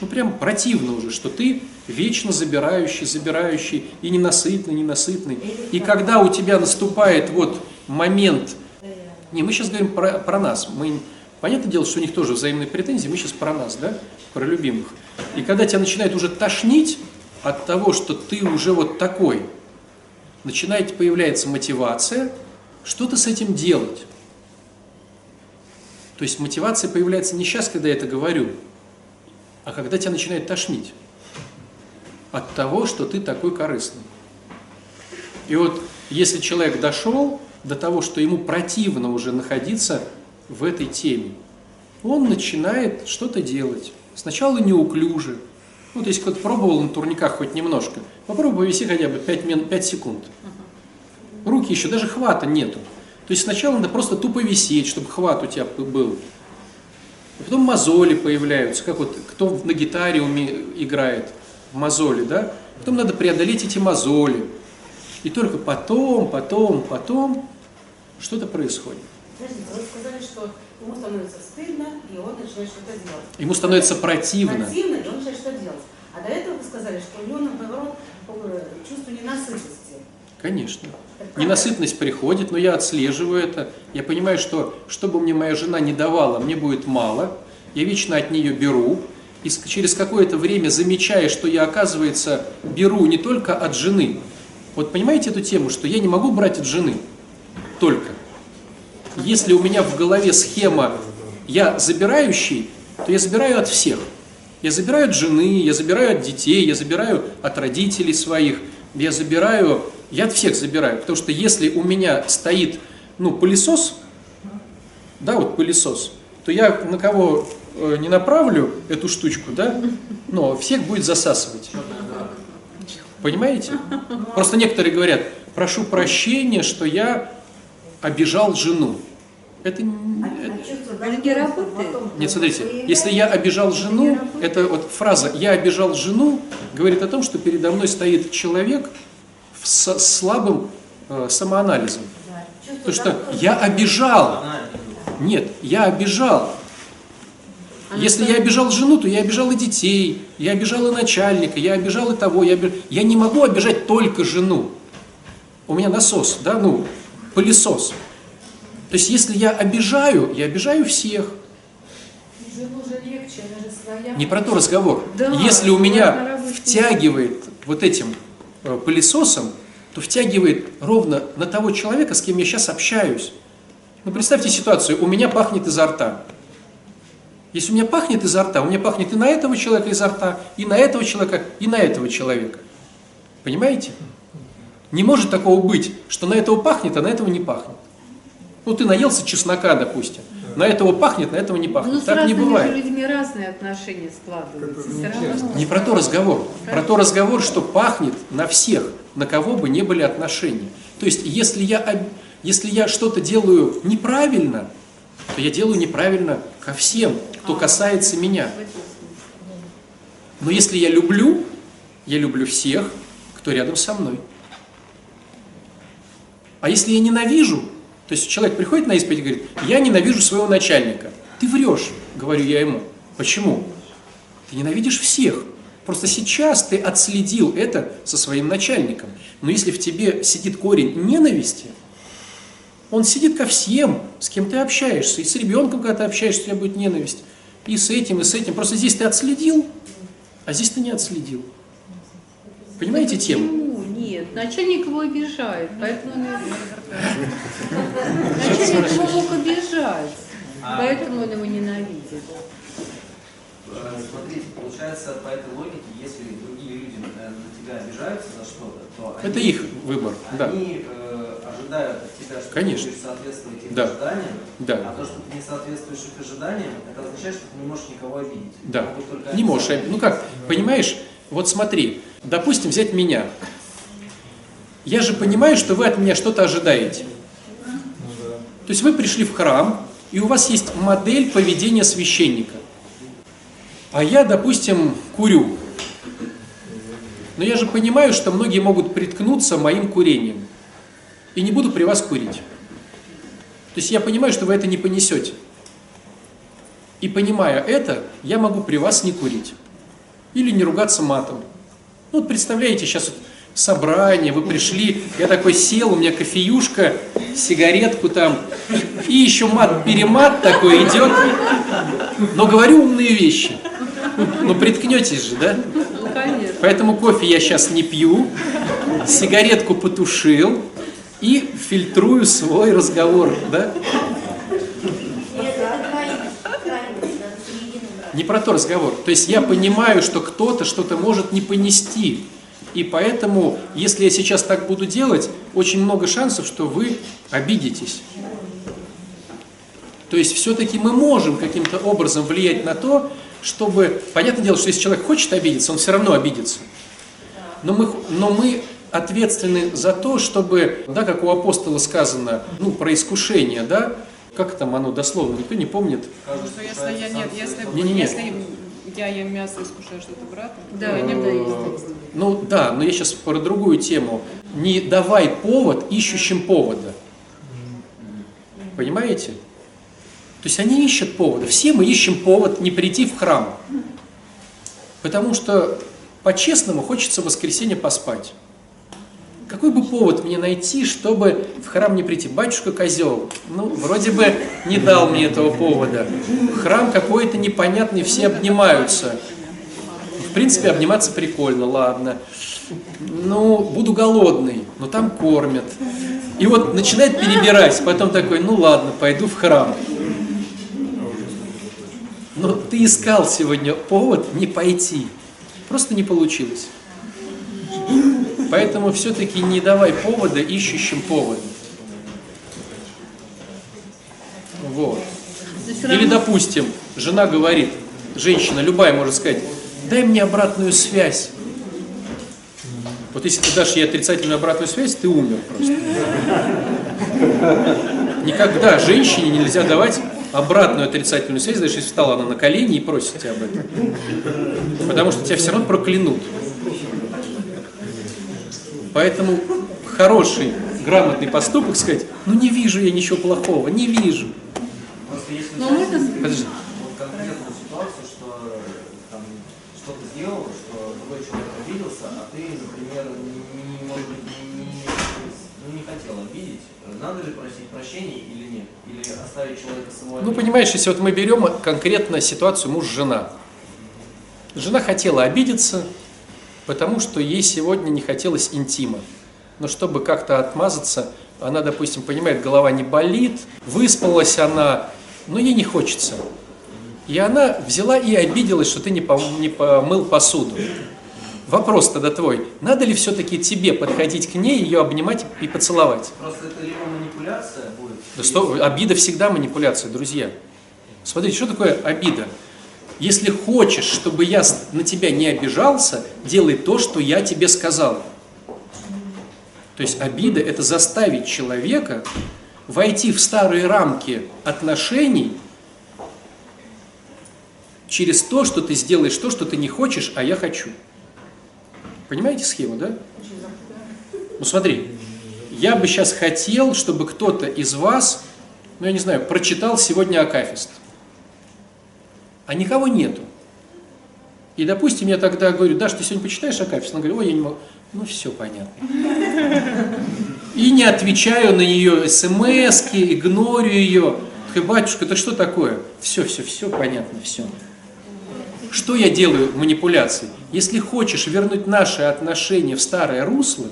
Ну, прям противно уже, что ты вечно забирающий, забирающий, и ненасытный, ненасытный. И когда у тебя наступает вот момент... Не, мы сейчас говорим про, про нас. Мы, понятное дело, что у них тоже взаимные претензии, мы сейчас про нас, да, про любимых. И когда тебя начинает уже тошнить от того, что ты уже вот такой, начинает появляется мотивация что-то с этим делать. То есть мотивация появляется не сейчас, когда я это говорю, а когда тебя начинает тошнить от того, что ты такой корыстный. И вот если человек дошел до того, что ему противно уже находиться в этой теме, он начинает что-то делать. Сначала неуклюже. Вот если кто-то пробовал на турниках хоть немножко, попробуй повиси хотя бы 5, мин, 5 секунд. Руки еще, даже хвата нету. То есть сначала надо просто тупо висеть, чтобы хват у тебя был. И потом мозоли появляются, как вот кто на гитаре уме, играет, мозоли, да? Потом надо преодолеть эти мозоли. И только потом, потом, потом что-то происходит. Подождите, вы сказали, что ему становится стыдно, и он начинает что-то делать. Ему становится противно. Противно, и он начинает что делать. А до этого вы сказали, что у него, наоборот, чувство ненасытности. Конечно. Ненасытность приходит, но я отслеживаю это. Я понимаю, что что бы мне моя жена не давала, мне будет мало. Я вечно от нее беру. И через какое-то время замечая, что я, оказывается, беру не только от жены. Вот понимаете эту тему, что я не могу брать от жены только. Если у меня в голове схема «я забирающий», то я забираю от всех. Я забираю от жены, я забираю от детей, я забираю от родителей своих, я забираю, я от всех забираю. Потому что если у меня стоит, ну, пылесос, да, вот пылесос, то я на кого э, не направлю эту штучку, да, но всех будет засасывать. Понимаете? Просто некоторые говорят, прошу прощения, что я обижал жену. Это, н- это- Это не работает. нет, смотрите, если я обижал жену, это вот фраза «я обижал жену» говорит о том, что передо мной стоит человек с слабым э, самоанализом. Потому что я обижал. Нет, я обижал. Если я обижал жену, то я обижал и детей, я обижал и начальника, я обижал и того. Я, оби- я не могу обижать только жену. У меня насос, да, ну, пылесос. То есть, если я обижаю, я обижаю всех. Жену же легче, она же своя. Не про то разговор. Да, Если у меня втягивает вот этим пылесосом, то втягивает ровно на того человека, с кем я сейчас общаюсь. Ну, представьте ситуацию, у меня пахнет изо рта. Если у меня пахнет изо рта, у меня пахнет и на этого человека изо рта, и на этого человека, и на этого человека. Понимаете? Не может такого быть, что на этого пахнет, а на этого не пахнет. Ну, ты наелся чеснока, допустим. На этого пахнет, на этого не пахнет. Ну, так не бывает. же людьми разные отношения складываются. Не про то разговор. Про то разговор, что пахнет на всех, на кого бы не были отношения. То есть, если я, если я что-то делаю неправильно, то я делаю неправильно ко всем, кто касается меня. Но если я люблю, я люблю всех, кто рядом со мной. А если я ненавижу, то есть человек приходит на исповедь и говорит, я ненавижу своего начальника. Ты врешь, говорю я ему. Почему? Ты ненавидишь всех. Просто сейчас ты отследил это со своим начальником. Но если в тебе сидит корень ненависти, он сидит ко всем, с кем ты общаешься. И с ребенком, когда ты общаешься, у тебя будет ненависть. И с этим, и с этим. Просто здесь ты отследил, а здесь ты не отследил. Понимаете тему? Нет, начальник его обижает, поэтому он его... Начальник его мог обижать, поэтому он его ненавидит. Э, Смотрите, получается, по этой логике, если другие люди э, на тебя обижаются за что-то, то Это они, их выбор, да. они э, ожидают от тебя, что Конечно. ты будешь соответствовать их Да. ожиданиям, Да. а то, что ты не соответствуешь их ожиданиям, это означает, что ты не можешь никого обидеть. Да. Не они можешь. Ну как, понимаешь, вот смотри, допустим, взять меня. Я же понимаю, что вы от меня что-то ожидаете. То есть вы пришли в храм, и у вас есть модель поведения священника. А я, допустим, курю. Но я же понимаю, что многие могут приткнуться моим курением. И не буду при вас курить. То есть я понимаю, что вы это не понесете. И понимая это, я могу при вас не курить. Или не ругаться матом. Ну, вот представляете, сейчас вот собрание, вы пришли, я такой сел, у меня кофеюшка, сигаретку там, и еще мат-перемат такой идет. Но говорю умные вещи. Ну, приткнетесь же, да? Ну, конечно. Поэтому кофе я сейчас не пью, сигаретку потушил и фильтрую свой разговор, да? Не про то разговор. То есть я понимаю, что кто-то что-то может не понести. И поэтому, если я сейчас так буду делать, очень много шансов, что вы обидитесь. То есть все-таки мы можем каким-то образом влиять на то, чтобы... Понятное дело, что если человек хочет обидеться, он все равно обидится. Но мы, но мы ответственны за то, чтобы, да, как у апостола сказано, ну, про искушение, да, как там оно дословно, никто не помнит. Что если я нет, если, Не-не-не. если я ем мясо и искушаю что-то брата, Да, не да, есть. Ну да, но я сейчас про другую тему. Не давай повод ищущим повода. Понимаете? То есть они ищут повода. Все мы ищем повод не прийти в храм. Потому что по-честному хочется в воскресенье поспать. Какой бы повод мне найти, чтобы в храм не прийти? Батюшка козел, ну, вроде бы не дал мне этого повода. Храм какой-то непонятный, все обнимаются. В принципе, обниматься прикольно, ладно. Ну, буду голодный, но там кормят. И вот начинает перебирать, потом такой, ну ладно, пойду в храм. Но ты искал сегодня повод не пойти. Просто не получилось. Поэтому все-таки не давай повода ищущим повода. Вот. Или, допустим, жена говорит, женщина, любая может сказать, дай мне обратную связь. Вот если ты дашь ей отрицательную обратную связь, ты умер просто. Никогда женщине нельзя давать обратную отрицательную связь, даже если встала она на колени и просит тебя об этом. Потому что тебя все равно проклянут. Поэтому хороший, грамотный поступок сказать, ну не вижу я ничего плохого, не вижу. Но взять можно- Подожди. вот конкретную ситуацию, что там что-то сделал, что другой человек обиделся, а ты, например, не, может быть, не, не- ну, не хотел обидеть, надо ли просить прощения или нет? Или оставить человека самого Ну, понимаешь, если вот мы берем конкретно ситуацию муж-жена. Жена хотела обидеться, потому что ей сегодня не хотелось интима. Но чтобы как-то отмазаться, она, допустим, понимает, голова не болит, выспалась она, но ей не хочется. И она взяла и обиделась, что ты не пом- не помыл посуду. Вопрос тогда твой, надо ли все-таки тебе подходить к ней, ее обнимать и поцеловать? Просто это либо манипуляция будет. Да что, обида всегда манипуляция, друзья. Смотрите, что такое обида? Если хочешь, чтобы я на тебя не обижался, делай то, что я тебе сказал. То есть обида – это заставить человека войти в старые рамки отношений через то, что ты сделаешь то, что ты не хочешь, а я хочу. Понимаете схему, да? Ну смотри, я бы сейчас хотел, чтобы кто-то из вас, ну я не знаю, прочитал сегодня Акафист. А никого нету. И, допустим, я тогда говорю, Даш, ты сегодня почитаешь Акафист? Она говорит, ой, я не могу. Ну, все понятно. И не отвечаю на ее смс игнорю ее. Такой, батюшка, это что такое? Все, все, все понятно, все. Что я делаю манипуляции? Если хочешь вернуть наши отношения в старое русло,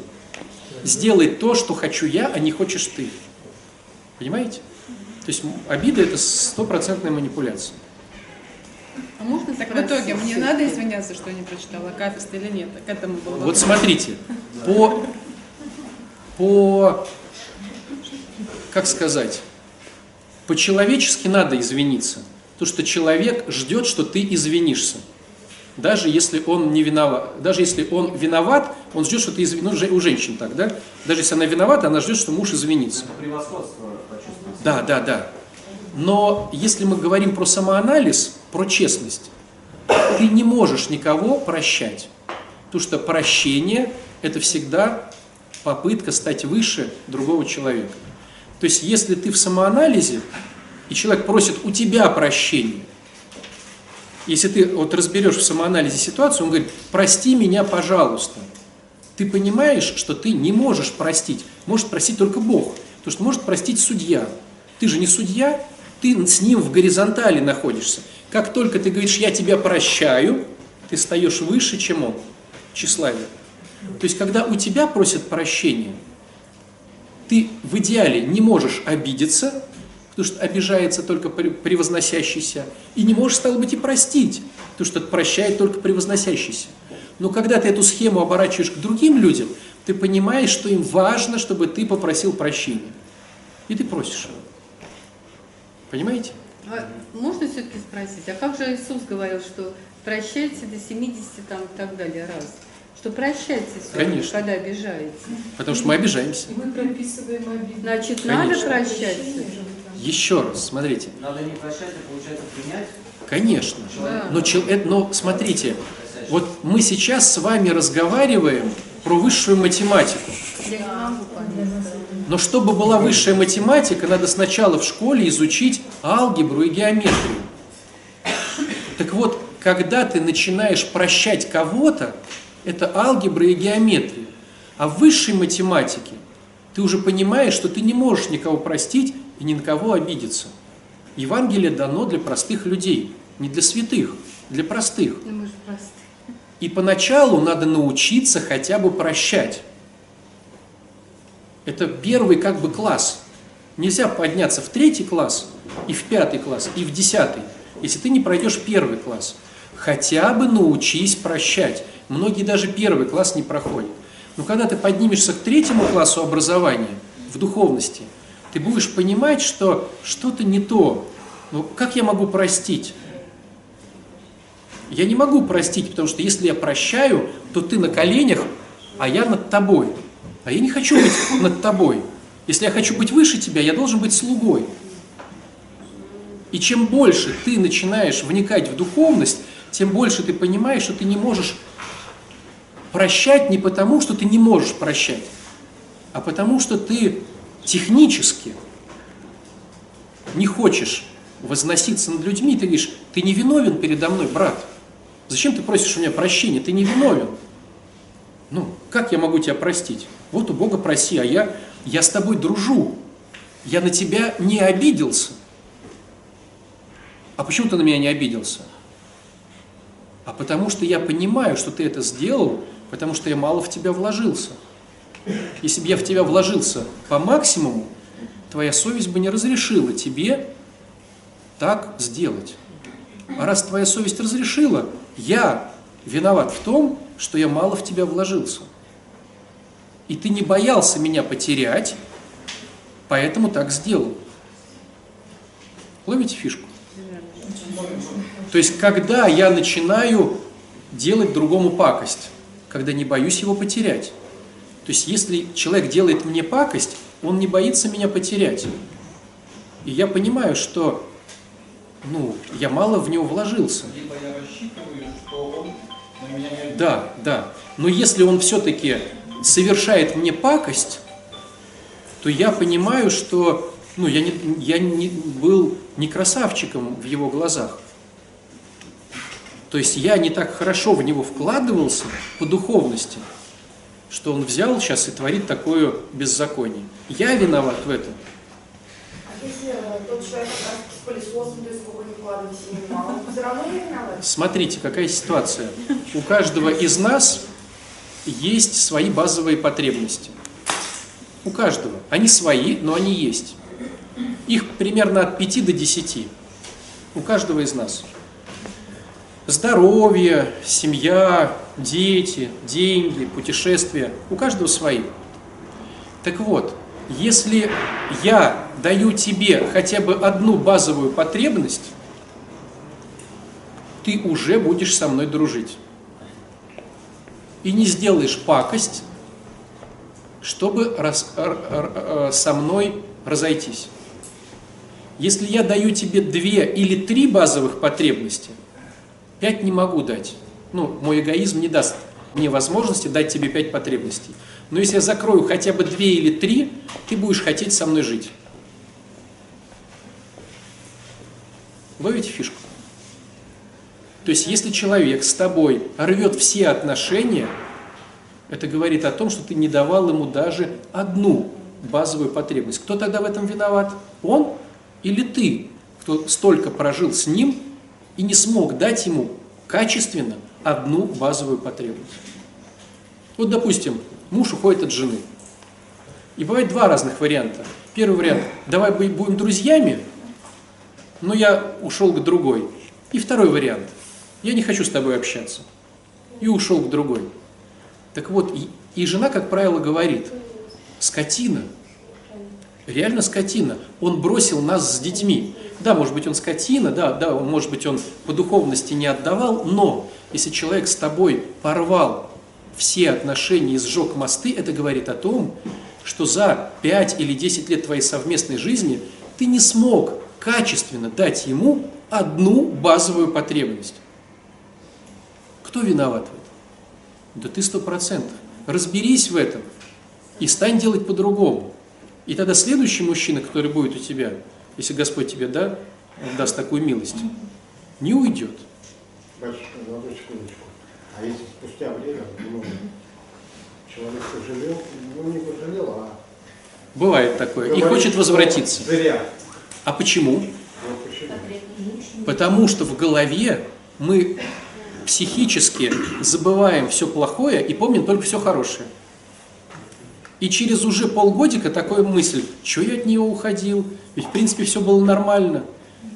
сделай то, что хочу я, а не хочешь ты. Понимаете? То есть обида это стопроцентная манипуляция. А можно Так в итоге мне надо извиняться, что я не прочитала Кафест или нет? К этому был Вот вопрос. смотрите, по, по, как сказать, по-человечески надо извиниться. Потому что человек ждет, что ты извинишься. Даже если он не виноват, даже если он виноват, он ждет, что ты извинишься. Ну, у женщин так, да? Даже если она виновата, она ждет, что муж извинится. Это превосходство почувствовать. Да, да, да. Но если мы говорим про самоанализ, про честность, ты не можешь никого прощать. Потому что прощение – это всегда попытка стать выше другого человека. То есть, если ты в самоанализе, и человек просит у тебя прощения, если ты вот разберешь в самоанализе ситуацию, он говорит, прости меня, пожалуйста. Ты понимаешь, что ты не можешь простить. Может простить только Бог. Потому что может простить судья. Ты же не судья, ты с ним в горизонтали находишься. Как только ты говоришь, я тебя прощаю, ты встаешь выше, чем он, тщеславие. То есть, когда у тебя просят прощения, ты в идеале не можешь обидеться, потому что обижается только превозносящийся, и не можешь, стало быть, и простить, потому что прощает только превозносящийся. Но когда ты эту схему оборачиваешь к другим людям, ты понимаешь, что им важно, чтобы ты попросил прощения. И ты просишь. Понимаете? А можно все-таки спросить, а как же Иисус говорил, что прощайте до 70 там и так далее раз? Что прощайте Конечно. когда обижаете. Потому что мы обижаемся. И мы прописываем обиду. Значит, Конечно. надо прощать. Еще раз, смотрите. Надо не прощать, а получается принять. Конечно. Да. Но, чел- э, но смотрите, вот мы сейчас с вами разговариваем про высшую математику. Я не могу понять. Но чтобы была высшая математика, надо сначала в школе изучить алгебру и геометрию. Так вот, когда ты начинаешь прощать кого-то, это алгебра и геометрия. А в высшей математике ты уже понимаешь, что ты не можешь никого простить и ни на кого обидеться. Евангелие дано для простых людей, не для святых, для простых. И поначалу надо научиться хотя бы прощать. Это первый как бы класс. Нельзя подняться в третий класс, и в пятый класс, и в десятый, если ты не пройдешь первый класс. Хотя бы научись прощать. Многие даже первый класс не проходят. Но когда ты поднимешься к третьему классу образования в духовности, ты будешь понимать, что что-то не то. Ну, как я могу простить? Я не могу простить, потому что если я прощаю, то ты на коленях, а я над тобой. А я не хочу быть над тобой. Если я хочу быть выше тебя, я должен быть слугой. И чем больше ты начинаешь вникать в духовность, тем больше ты понимаешь, что ты не можешь прощать не потому, что ты не можешь прощать, а потому что ты технически не хочешь возноситься над людьми, ты говоришь, ты не виновен передо мной, брат. Зачем ты просишь у меня прощения? Ты не виновен. Ну, как я могу тебя простить? Вот у Бога проси, а я, я с тобой дружу. Я на тебя не обиделся. А почему ты на меня не обиделся? А потому что я понимаю, что ты это сделал, потому что я мало в тебя вложился. Если бы я в тебя вложился по максимуму, твоя совесть бы не разрешила тебе так сделать. А раз твоя совесть разрешила, я виноват в том, что я мало в тебя вложился. И ты не боялся меня потерять, поэтому так сделал. Ловите фишку? То есть, когда я начинаю делать другому пакость, когда не боюсь его потерять. То есть, если человек делает мне пакость, он не боится меня потерять. И я понимаю, что ну, я мало в него вложился. Меня не. Да, да. Но если он все-таки совершает мне пакость, то я понимаю, что ну, я, не, я не был не красавчиком в его глазах. То есть я не так хорошо в него вкладывался по духовности, что он взял сейчас и творит такое беззаконие. Я виноват в этом. А если тот человек пылесосом, то есть сколько не вкладывать ему мало, все равно не виноват? Смотрите, какая ситуация. У каждого из нас есть свои базовые потребности. У каждого. Они свои, но они есть. Их примерно от 5 до 10. У каждого из нас. Здоровье, семья, дети, деньги, путешествия. У каждого свои. Так вот, если я даю тебе хотя бы одну базовую потребность, ты уже будешь со мной дружить. И не сделаешь пакость, чтобы рас, р, р, р, со мной разойтись. Если я даю тебе две или три базовых потребности, пять не могу дать. Ну, мой эгоизм не даст мне возможности дать тебе пять потребностей. Но если я закрою хотя бы две или три, ты будешь хотеть со мной жить. Ловите фишку? То есть, если человек с тобой рвет все отношения, это говорит о том, что ты не давал ему даже одну базовую потребность. Кто тогда в этом виноват? Он или ты, кто столько прожил с ним и не смог дать ему качественно одну базовую потребность? Вот, допустим, муж уходит от жены. И бывает два разных варианта. Первый вариант – давай будем друзьями, но я ушел к другой. И второй вариант – я не хочу с тобой общаться. И ушел к другой. Так вот, и, и жена, как правило, говорит, скотина, реально скотина, он бросил нас с детьми. Да, может быть, он скотина, да, да, может быть, он по духовности не отдавал, но если человек с тобой порвал все отношения и сжег мосты, это говорит о том, что за 5 или 10 лет твоей совместной жизни ты не смог качественно дать ему одну базовую потребность. Кто виноват в этом? Да ты сто процентов. Разберись в этом и стань делать по-другому. И тогда следующий мужчина, который будет у тебя, если Господь тебе да, даст такую милость, не уйдет. Батюшка, одну секундочку. А если спустя время ну, Человек пожалел, ну не пожалел, а Бывает такое. И говорит, хочет что возвратиться. Зря. А почему? Потому что в голове мы психически забываем все плохое и помним только все хорошее. И через уже полгодика такая мысль, что я от нее уходил, ведь в принципе все было нормально.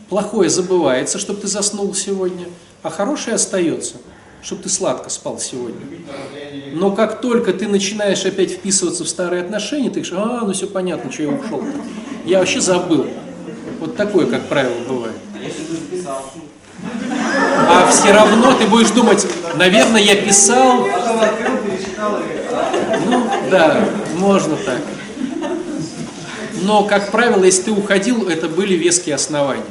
Плохое забывается, чтобы ты заснул сегодня, а хорошее остается, чтобы ты сладко спал сегодня. Но как только ты начинаешь опять вписываться в старые отношения, ты говоришь, а, ну все понятно, что я ушел. Я вообще забыл. Вот такое, как правило, бывает. А все равно ты будешь думать, наверное, я писал, ну да, можно так. Но, как правило, если ты уходил, это были веские основания.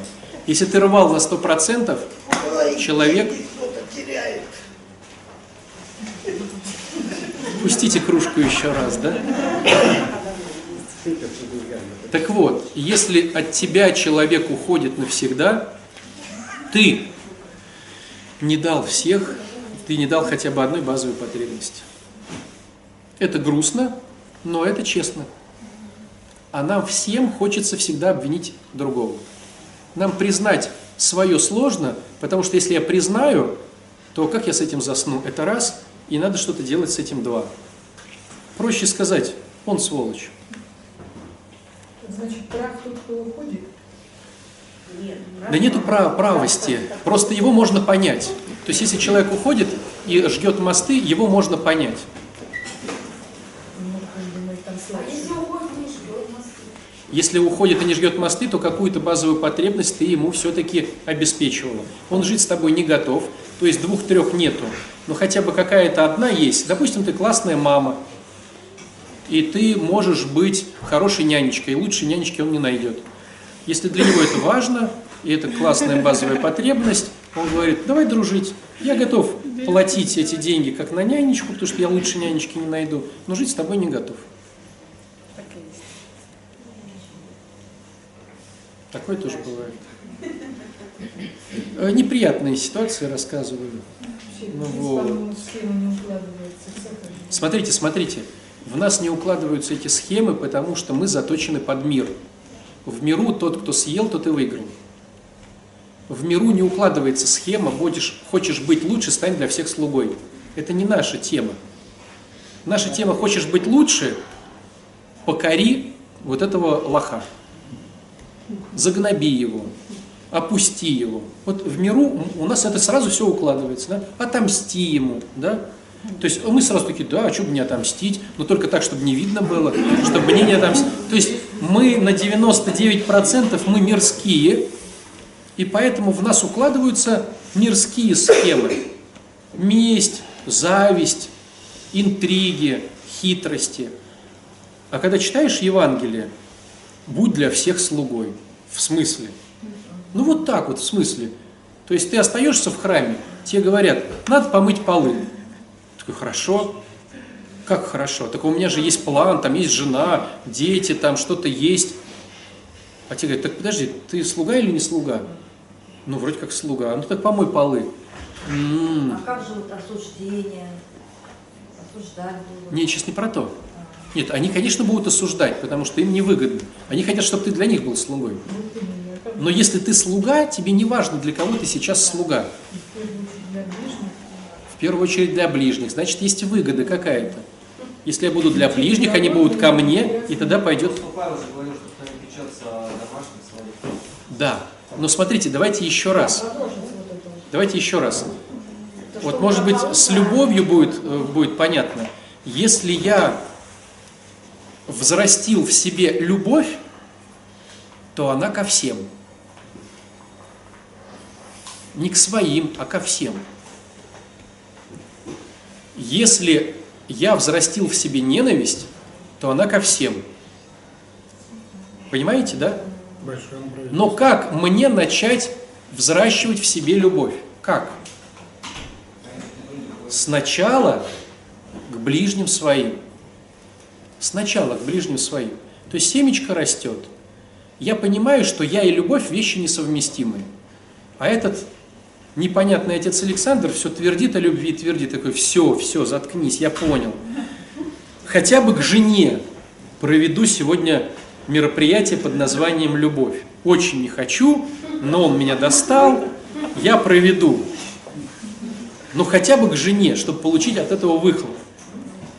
Если ты рвал на 100%, человек... Пустите кружку еще раз, да? Так вот, если от тебя человек уходит навсегда, ты не дал всех, ты не дал хотя бы одной базовой потребности. Это грустно, но это честно. А нам всем хочется всегда обвинить другого. Нам признать свое сложно, потому что если я признаю, то как я с этим засну? Это раз, и надо что-то делать с этим два. Проще сказать, он сволочь. Значит, прав тот, кто уходит. Да нету права, правости, просто его можно понять. То есть если человек уходит и жгет мосты, его можно понять. Ну, А если уходит, не ждет нас? Если уходит и не жгет мосты, то какую-то базовую потребность ты ему все-таки обеспечивала. Он жить с тобой не готов, то есть двух-трех нету, но хотя бы какая-то одна есть. Допустим, ты классная мама, и ты можешь быть хорошей нянечкой, и лучшей нянечки он не найдет. Если для него это важно, и это классная базовая потребность, он говорит, давай дружить, я готов платить эти деньги как на нянечку, потому что я лучше нянечки не найду, но жить с тобой не готов. Такое тоже бывает. Э, Неприятные ситуации рассказываю. Ну вот. Смотрите, смотрите, в нас не укладываются эти схемы, потому что мы заточены под мир. В миру тот, кто съел, тот и выиграл. В миру не укладывается схема, будешь, хочешь быть лучше, стань для всех слугой. Это не наша тема. Наша тема «хочешь быть лучше», покори вот этого лоха. Загноби его, опусти его. Вот в миру у нас это сразу все укладывается. Да? Отомсти ему. Да? То есть мы сразу такие, да, а что бы мне отомстить? Но только так, чтобы не видно было, чтобы мне не отомстить. То есть мы на 99% мы мирские, и поэтому в нас укладываются мирские схемы. Месть, зависть, интриги, хитрости. А когда читаешь Евангелие, будь для всех слугой. В смысле? Ну вот так вот, в смысле. То есть ты остаешься в храме, тебе говорят, надо помыть полы. Такой, хорошо. Как хорошо? Так у меня же есть план, там есть жена, дети, там что-то есть. А тебе говорят, так подожди, ты слуга или не слуга? Ну, вроде как слуга. Ну, так помой полы. М, А как же вот осуждение? Осуждать будут. Не, сейчас не про то. Нет, они, конечно, будут осуждать, потому что им невыгодно. Они хотят, чтобы ты для них был слугой. Но если ты слуга, тебе не важно, для кого ты сейчас слуга. В первую очередь для ближних. Значит, есть выгода какая-то. Если я буду для ближних, они будут ко мне, и тогда пойдет... Да. Но смотрите, давайте еще раз. Давайте еще раз. Вот, может быть, с любовью будет, э, будет понятно. Если я взрастил в себе любовь, то она ко всем. Не к своим, а ко всем. Если я взрастил в себе ненависть, то она ко всем. Понимаете, да? Но как мне начать взращивать в себе любовь? Как? Сначала к ближним своим. Сначала к ближним своим. То есть семечко растет. Я понимаю, что я и любовь вещи несовместимые. А этот непонятный отец Александр все твердит о любви, твердит такой, все, все, заткнись, я понял. хотя бы к жене проведу сегодня мероприятие под названием «Любовь». Очень не хочу, но он меня достал, я проведу. Но хотя бы к жене, чтобы получить от этого выхлоп.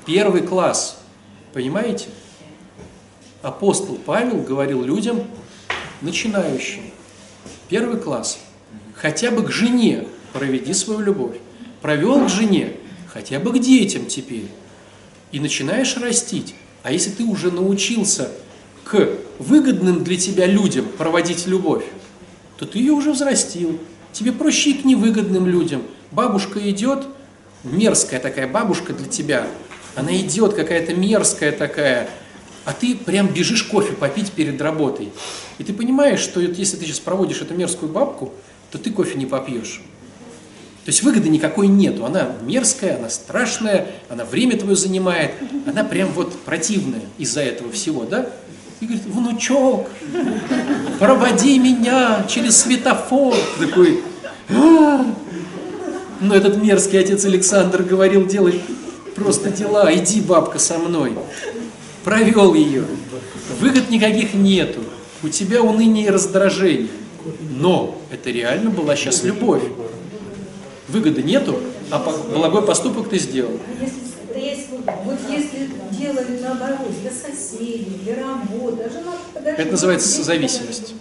Первый класс, понимаете? Апостол Павел говорил людям, начинающим, первый класс, хотя бы к жене проведи свою любовь. Провел к жене, хотя бы к детям теперь. И начинаешь растить. А если ты уже научился к выгодным для тебя людям проводить любовь, то ты ее уже взрастил. Тебе проще и к невыгодным людям. Бабушка идет, мерзкая такая бабушка для тебя, она идет какая-то мерзкая такая, а ты прям бежишь кофе попить перед работой. И ты понимаешь, что если ты сейчас проводишь эту мерзкую бабку, то ты кофе не попьешь. То есть выгоды никакой нету. Она мерзкая, она страшная, она время твое занимает, она прям вот противная из-за этого всего, да? И говорит, внучок, проводи меня через светофор. Такой, «А!» но этот мерзкий отец Александр говорил, делай просто дела, иди, бабка, со мной. Провел ее. Выгод никаких нету. У тебя уныние и раздражение. Но это реально была сейчас любовь. Выгоды нету, а благой поступок ты сделал. Если, вот если делали наоборот, для соседей, для работы, даже надо подожди, Это называется зависимость.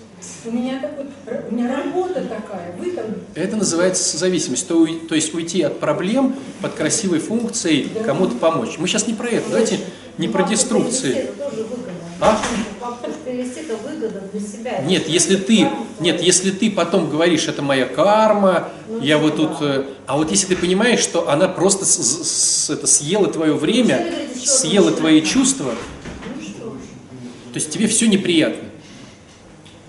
У меня, так вот, у меня работа такая, вы там Это называется зависимость. То, то есть уйти от проблем под красивой функцией кому-то помочь. Мы сейчас не про это, давайте не про деструкции. Тоже выгодно. А? Попытка привести это выгода для себя. Нет, если ты, нет, если ты потом говоришь, это моя карма, я вот тут, э, а вот если ты понимаешь, что она просто с- с- это, съела твое время, съела твои чувства, то есть тебе все неприятно.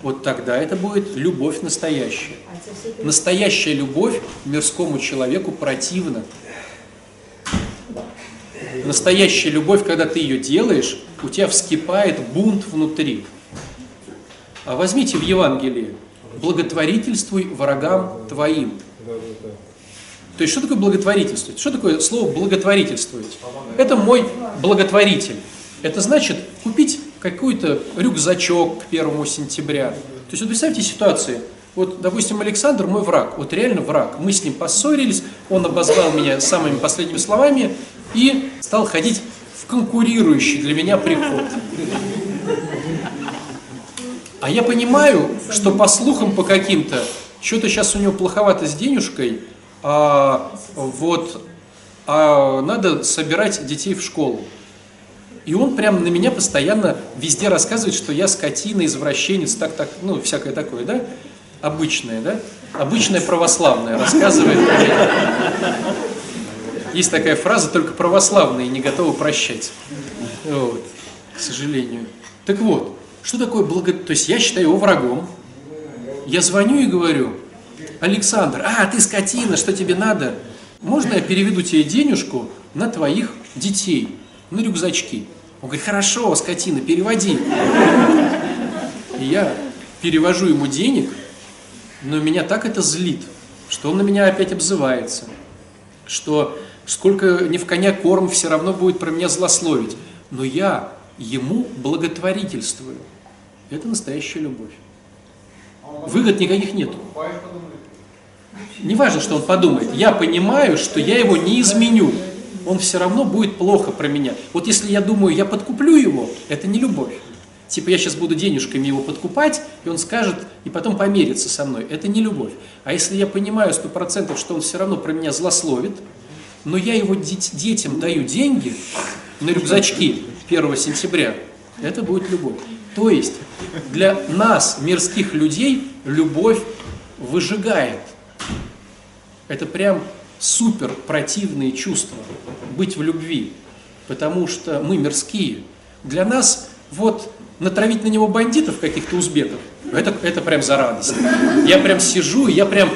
Вот тогда это будет любовь настоящая. Настоящая любовь мирскому человеку противна. Настоящая любовь, когда ты ее делаешь, у тебя вскипает бунт внутри. А возьмите в Евангелии «благотворительствуй врагам твоим». То есть что такое благотворительствовать? Что такое слово благотворительствовать? Это мой благотворитель. Это значит купить какой-то рюкзачок к первому сентября. То есть вот представьте ситуацию. Вот, допустим, Александр мой враг, вот реально враг. Мы с ним поссорились, он обозвал меня самыми последними словами и стал ходить в конкурирующий для меня приход. А я понимаю, что по слухам по каким-то, что-то сейчас у него плоховато с денежкой, а, вот, а надо собирать детей в школу. И он прям на меня постоянно везде рассказывает, что я скотина, извращенец, так, так, ну, всякое такое, да? Обычное, да? Обычное православное рассказывает. Есть такая фраза, только православные не готовы прощать. Вот, к сожалению. Так вот, что такое благо... То есть я считаю его врагом. Я звоню и говорю, Александр, а, ты скотина, что тебе надо? Можно я переведу тебе денежку на твоих детей, на рюкзачки? Он говорит, хорошо, скотина, переводи. И я перевожу ему денег, но меня так это злит, что он на меня опять обзывается, что сколько не в коня корм, все равно будет про меня злословить. Но я ему благотворительствую. Это настоящая любовь. Выгод никаких нету. Не важно, что он подумает. Я понимаю, что я его не изменю. Он все равно будет плохо про меня. Вот если я думаю, я подкуплю его, это не любовь. Типа я сейчас буду денежками его подкупать, и он скажет, и потом померится со мной. Это не любовь. А если я понимаю сто процентов, что он все равно про меня злословит, но я его дет- детям даю деньги на рюкзачки 1 сентября, это будет любовь. То есть для нас, мирских людей, любовь выжигает. Это прям супер противные чувства быть в любви, потому что мы мирские. Для нас вот натравить на него бандитов каких-то узбеков, это, это прям за радость. Я прям сижу, я прям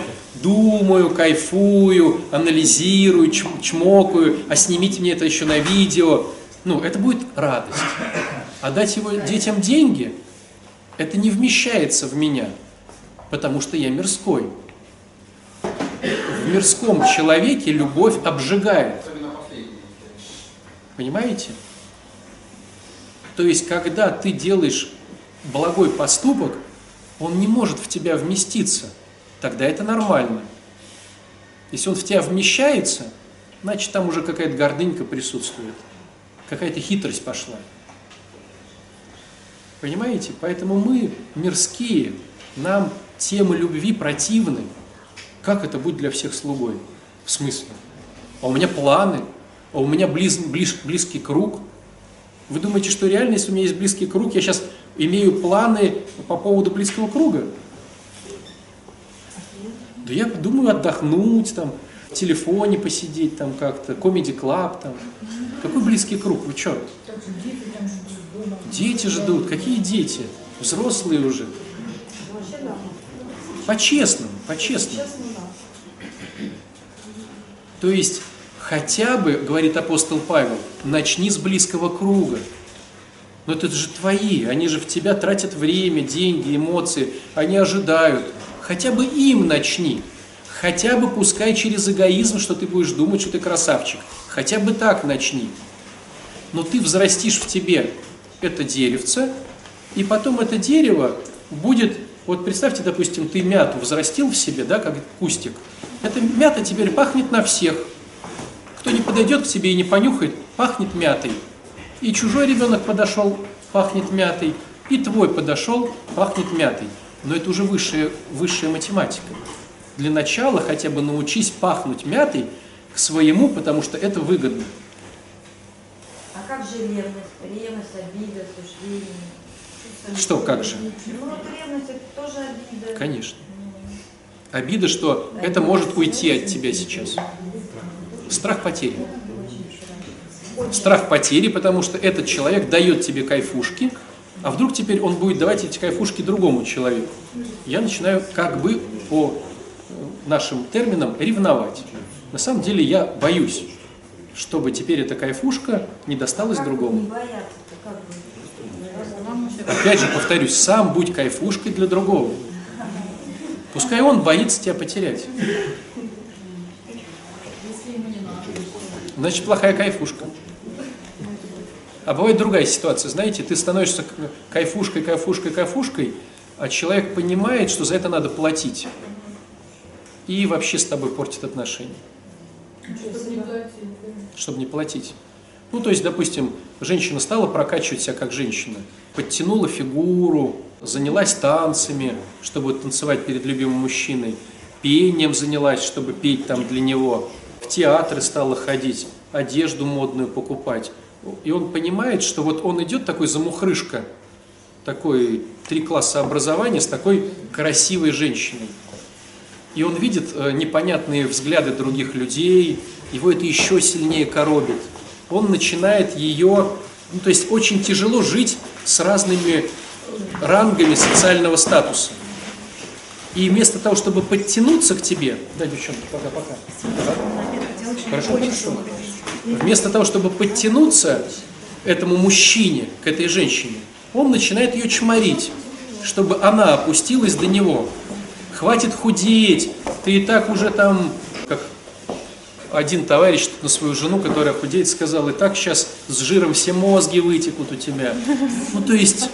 думаю, кайфую, анализирую, чм- чмокаю, а снимите мне это еще на видео. Ну, это будет радость. А дать его детям деньги, это не вмещается в меня, потому что я мирской. В мирском человеке любовь обжигает. Понимаете? То есть, когда ты делаешь благой поступок, он не может в тебя вместиться. Тогда это нормально. Если он в тебя вмещается, значит там уже какая-то гордынька присутствует, какая-то хитрость пошла. Понимаете? Поэтому мы мирские, нам темы любви противны. Как это будет для всех слугой? В смысле? А у меня планы, а у меня близ, близ, близкий круг. Вы думаете, что реально, если у меня есть близкий круг, я сейчас имею планы по поводу близкого круга? Да я думаю отдохнуть, там, в телефоне посидеть, там как-то, комеди клаб, там. Какой близкий круг? Вы что? Дети ждут. Какие дети? Взрослые уже. По-честному, по-честному. То есть, хотя бы, говорит апостол Павел, начни с близкого круга. Но это же твои, они же в тебя тратят время, деньги, эмоции, они ожидают. Хотя бы им начни. Хотя бы пускай через эгоизм, что ты будешь думать, что ты красавчик. Хотя бы так начни. Но ты взрастишь в тебе это деревце, и потом это дерево будет, вот представьте, допустим, ты мяту взрастил в себе, да, как кустик. Эта мята теперь пахнет на всех. Кто не подойдет к тебе и не понюхает, пахнет мятой. И чужой ребенок подошел, пахнет мятой, и твой подошел, пахнет мятой. Но это уже высшая, высшая математика. Для начала хотя бы научись пахнуть мятой к своему, потому что это выгодно. А как же ревность? Ревность, обида, суждение? Что, как же? Ну вот ревность это тоже обида. Конечно. Обида, что это может уйти от тебя сейчас. Страх потери. Страх потери, потому что этот человек дает тебе кайфушки, а вдруг теперь он будет давать эти кайфушки другому человеку. Я начинаю как бы по нашим терминам ревновать. На самом деле я боюсь, чтобы теперь эта кайфушка не досталась Как другому. Опять же повторюсь, сам будь кайфушкой для другого. Пускай он боится тебя потерять. Значит, плохая кайфушка. А бывает другая ситуация, знаете, ты становишься кайфушкой, кайфушкой, кайфушкой, а человек понимает, что за это надо платить. И вообще с тобой портит отношения. Чтобы не платить. Ну, то есть, допустим, женщина стала прокачивать себя как женщина, подтянула фигуру, занялась танцами, чтобы танцевать перед любимым мужчиной, пением занялась, чтобы петь там для него, в театры стала ходить, одежду модную покупать. И он понимает, что вот он идет такой замухрышка, такой три класса образования с такой красивой женщиной. И он видит э, непонятные взгляды других людей, его это еще сильнее коробит. Он начинает ее, ну то есть очень тяжело жить с разными рангами социального статуса. И вместо того, чтобы подтянуться к тебе, да, девчонки, пока-пока. Хорошо, хорошо. Вместо того, чтобы подтянуться этому мужчине, к этой женщине, он начинает ее чморить, чтобы она опустилась до него. Хватит худеть, ты и так уже там, как один товарищ на свою жену, которая худеет, сказал, и так сейчас с жиром все мозги вытекут у тебя. Ну, то есть,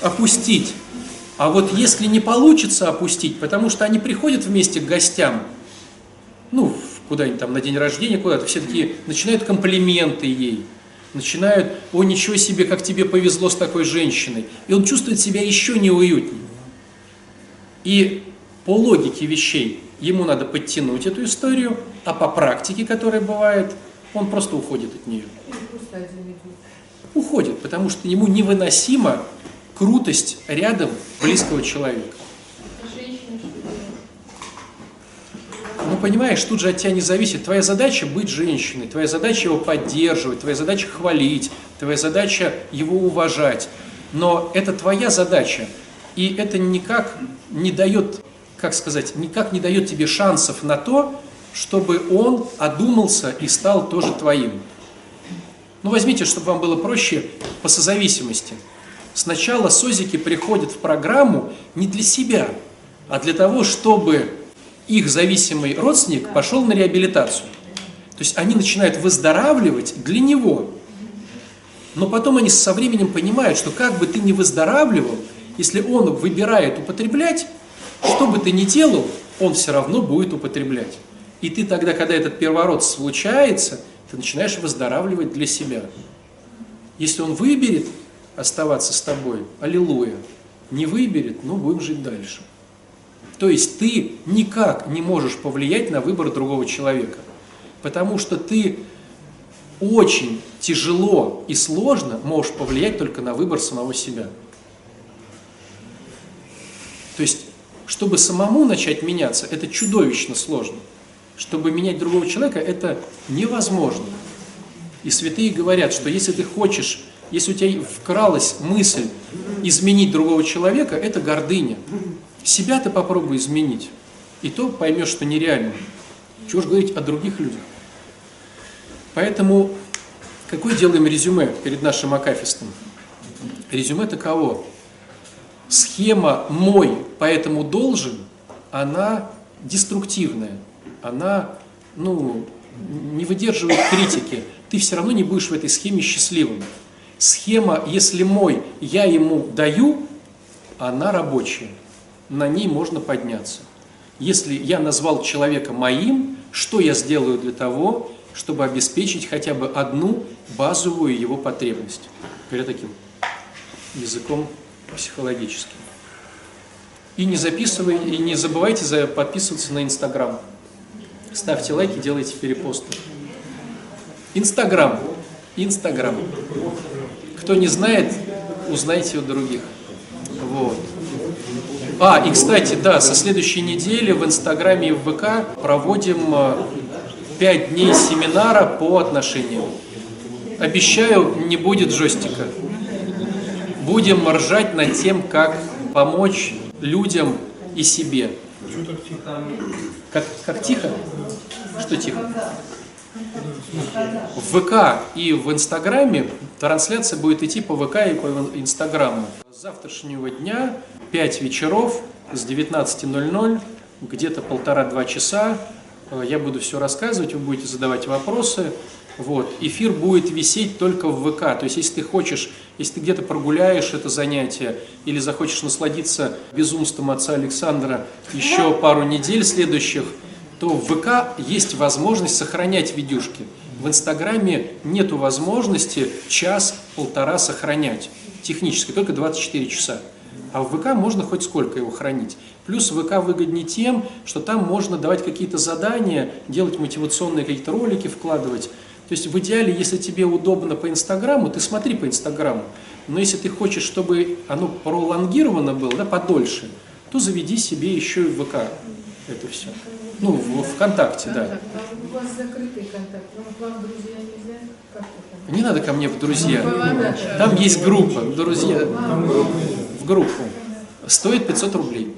опустить. А вот если не получится опустить, потому что они приходят вместе к гостям, ну, куда-нибудь там на день рождения, куда-то, все такие начинают комплименты ей, начинают, о, ничего себе, как тебе повезло с такой женщиной. И он чувствует себя еще неуютнее. И по логике вещей ему надо подтянуть эту историю, а по практике, которая бывает, он просто уходит от нее. Уходит, потому что ему невыносима крутость рядом близкого человека. Понимаешь, тут же от тебя не зависит. Твоя задача быть женщиной, твоя задача его поддерживать, твоя задача хвалить, твоя задача его уважать. Но это твоя задача, и это никак не дает, как сказать, никак не дает тебе шансов на то, чтобы он одумался и стал тоже твоим. Ну, возьмите, чтобы вам было проще, по созависимости. Сначала созики приходят в программу не для себя, а для того, чтобы их зависимый родственник пошел на реабилитацию. То есть они начинают выздоравливать для него. Но потом они со временем понимают, что как бы ты ни выздоравливал, если он выбирает употреблять, что бы ты ни делал, он все равно будет употреблять. И ты тогда, когда этот переворот случается, ты начинаешь выздоравливать для себя. Если он выберет оставаться с тобой, аллилуйя. Не выберет, ну будем жить дальше. То есть ты никак не можешь повлиять на выбор другого человека, потому что ты очень тяжело и сложно можешь повлиять только на выбор самого себя. То есть, чтобы самому начать меняться, это чудовищно сложно. Чтобы менять другого человека, это невозможно. И святые говорят, что если ты хочешь, если у тебя вкралась мысль изменить другого человека, это гордыня. Себя ты попробуй изменить, и то поймешь, что нереально. Чего же говорить о других людях? Поэтому какое делаем резюме перед нашим акафистом? Резюме таково. Схема «мой, поэтому должен», она деструктивная, она ну, не выдерживает критики. Ты все равно не будешь в этой схеме счастливым. Схема «если мой, я ему даю», она рабочая. На ней можно подняться. Если я назвал человека моим, что я сделаю для того, чтобы обеспечить хотя бы одну базовую его потребность? Говоря таким языком психологическим. И не записывай, и не забывайте за, подписываться на Инстаграм. Ставьте лайки, делайте перепосты. Инстаграм. Инстаграм. Кто не знает, узнайте у других. Вот. А, и кстати, да, со следующей недели в Инстаграме и в ВК проводим 5 дней семинара по отношениям. Обещаю, не будет жестика. Будем ржать над тем, как помочь людям и себе. Как, как тихо? Что тихо? В ВК и в Инстаграме трансляция будет идти по ВК и по Инстаграму. С завтрашнего дня 5 вечеров с 19.00, где-то полтора-два часа. Я буду все рассказывать, вы будете задавать вопросы. Вот. Эфир будет висеть только в ВК. То есть, если ты хочешь, если ты где-то прогуляешь это занятие или захочешь насладиться безумством отца Александра еще пару недель следующих, то в ВК есть возможность сохранять видюшки. В Инстаграме нет возможности час-полтора сохранять технически, только 24 часа. А в ВК можно хоть сколько его хранить. Плюс ВК выгоднее тем, что там можно давать какие-то задания, делать мотивационные какие-то ролики, вкладывать. То есть в идеале, если тебе удобно по Инстаграму, ты смотри по Инстаграму. Но если ты хочешь, чтобы оно пролонгировано было, да, подольше, то заведи себе еще и ВК это все. Ну, в ВКонтакте, да. А у вас закрытый контакт, вам к вам в друзья нельзя? Как? Не надо ко мне в друзья. Там есть группа, друзья, в группу. Стоит 500 рублей.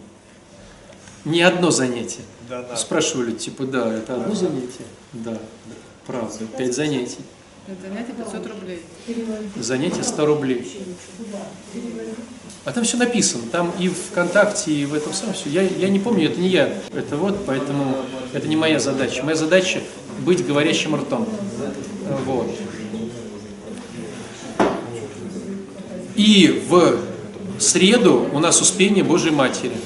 Не одно занятие. Да, да. Спрашивали, типа, да, это одно занятие? Да, правда, 5 занятий. Занятие 500 рублей. Занятие 100 рублей. А там все написано, там и в ВКонтакте, и в этом самом все. Я, я не помню, это не я, это вот, поэтому это не моя задача. Моя задача быть говорящим ртом. Вот. И в среду у нас Успение Божьей Матери.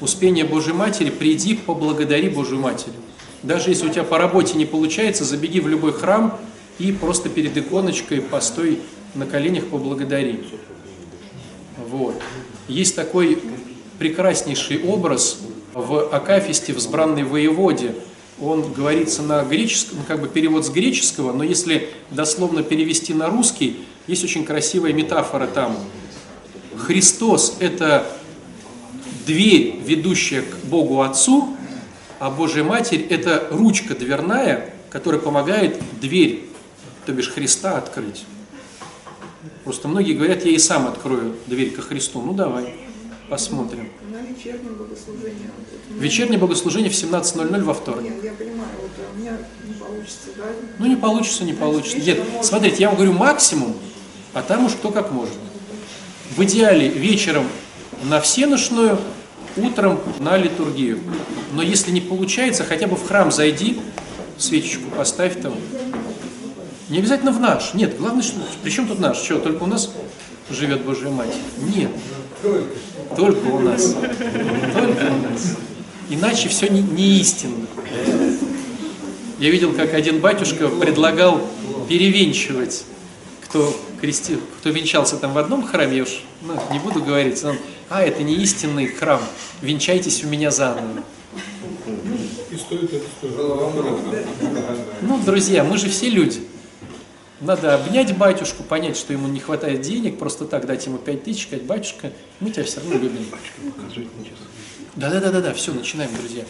Успение Божьей Матери, приди, поблагодари Божью Матерь. Даже если у тебя по работе не получается, забеги в любой храм и просто перед иконочкой постой на коленях поблагодари. Вот. Есть такой прекраснейший образ в Акафисте, в «Сбранной воеводе». Он говорится на греческом, как бы перевод с греческого, но если дословно перевести на русский, есть очень красивая метафора там. Христос – это дверь, ведущая к Богу Отцу, а Божья Матерь – это ручка дверная, которая помогает дверь, то бишь Христа, открыть. Просто многие говорят, я и сам открою дверь ко Христу. Ну давай, посмотрим. На вечернем богослужении. Вот, Вечернее богослужение в 17.00 во вторник. Нет, я понимаю, вот у меня не получится, да? Ну не получится, не получится. Нет, смотрите, я вам говорю максимум, а там уж кто как может. В идеале вечером на всеношную, утром на литургию. Но если не получается, хотя бы в храм зайди, свечечку поставь там. Не обязательно в наш. Нет, главное, что... Причем тут наш? Что, только у нас живет Божья Мать? Нет. Только у нас. Только у нас. Иначе все не, не истинно. Я видел, как один батюшка предлагал перевенчивать, кто, крести, кто венчался там в одном храме, я уж ну, не буду говорить, он, а, это не истинный храм, венчайтесь у меня заново. И стоит это стоит. Ну, друзья, мы же все люди. Надо обнять батюшку, понять, что ему не хватает денег, просто так дать ему пять тысяч, сказать, батюшка, мы тебя все равно любим. Да-да-да-да, все, начинаем, друзья.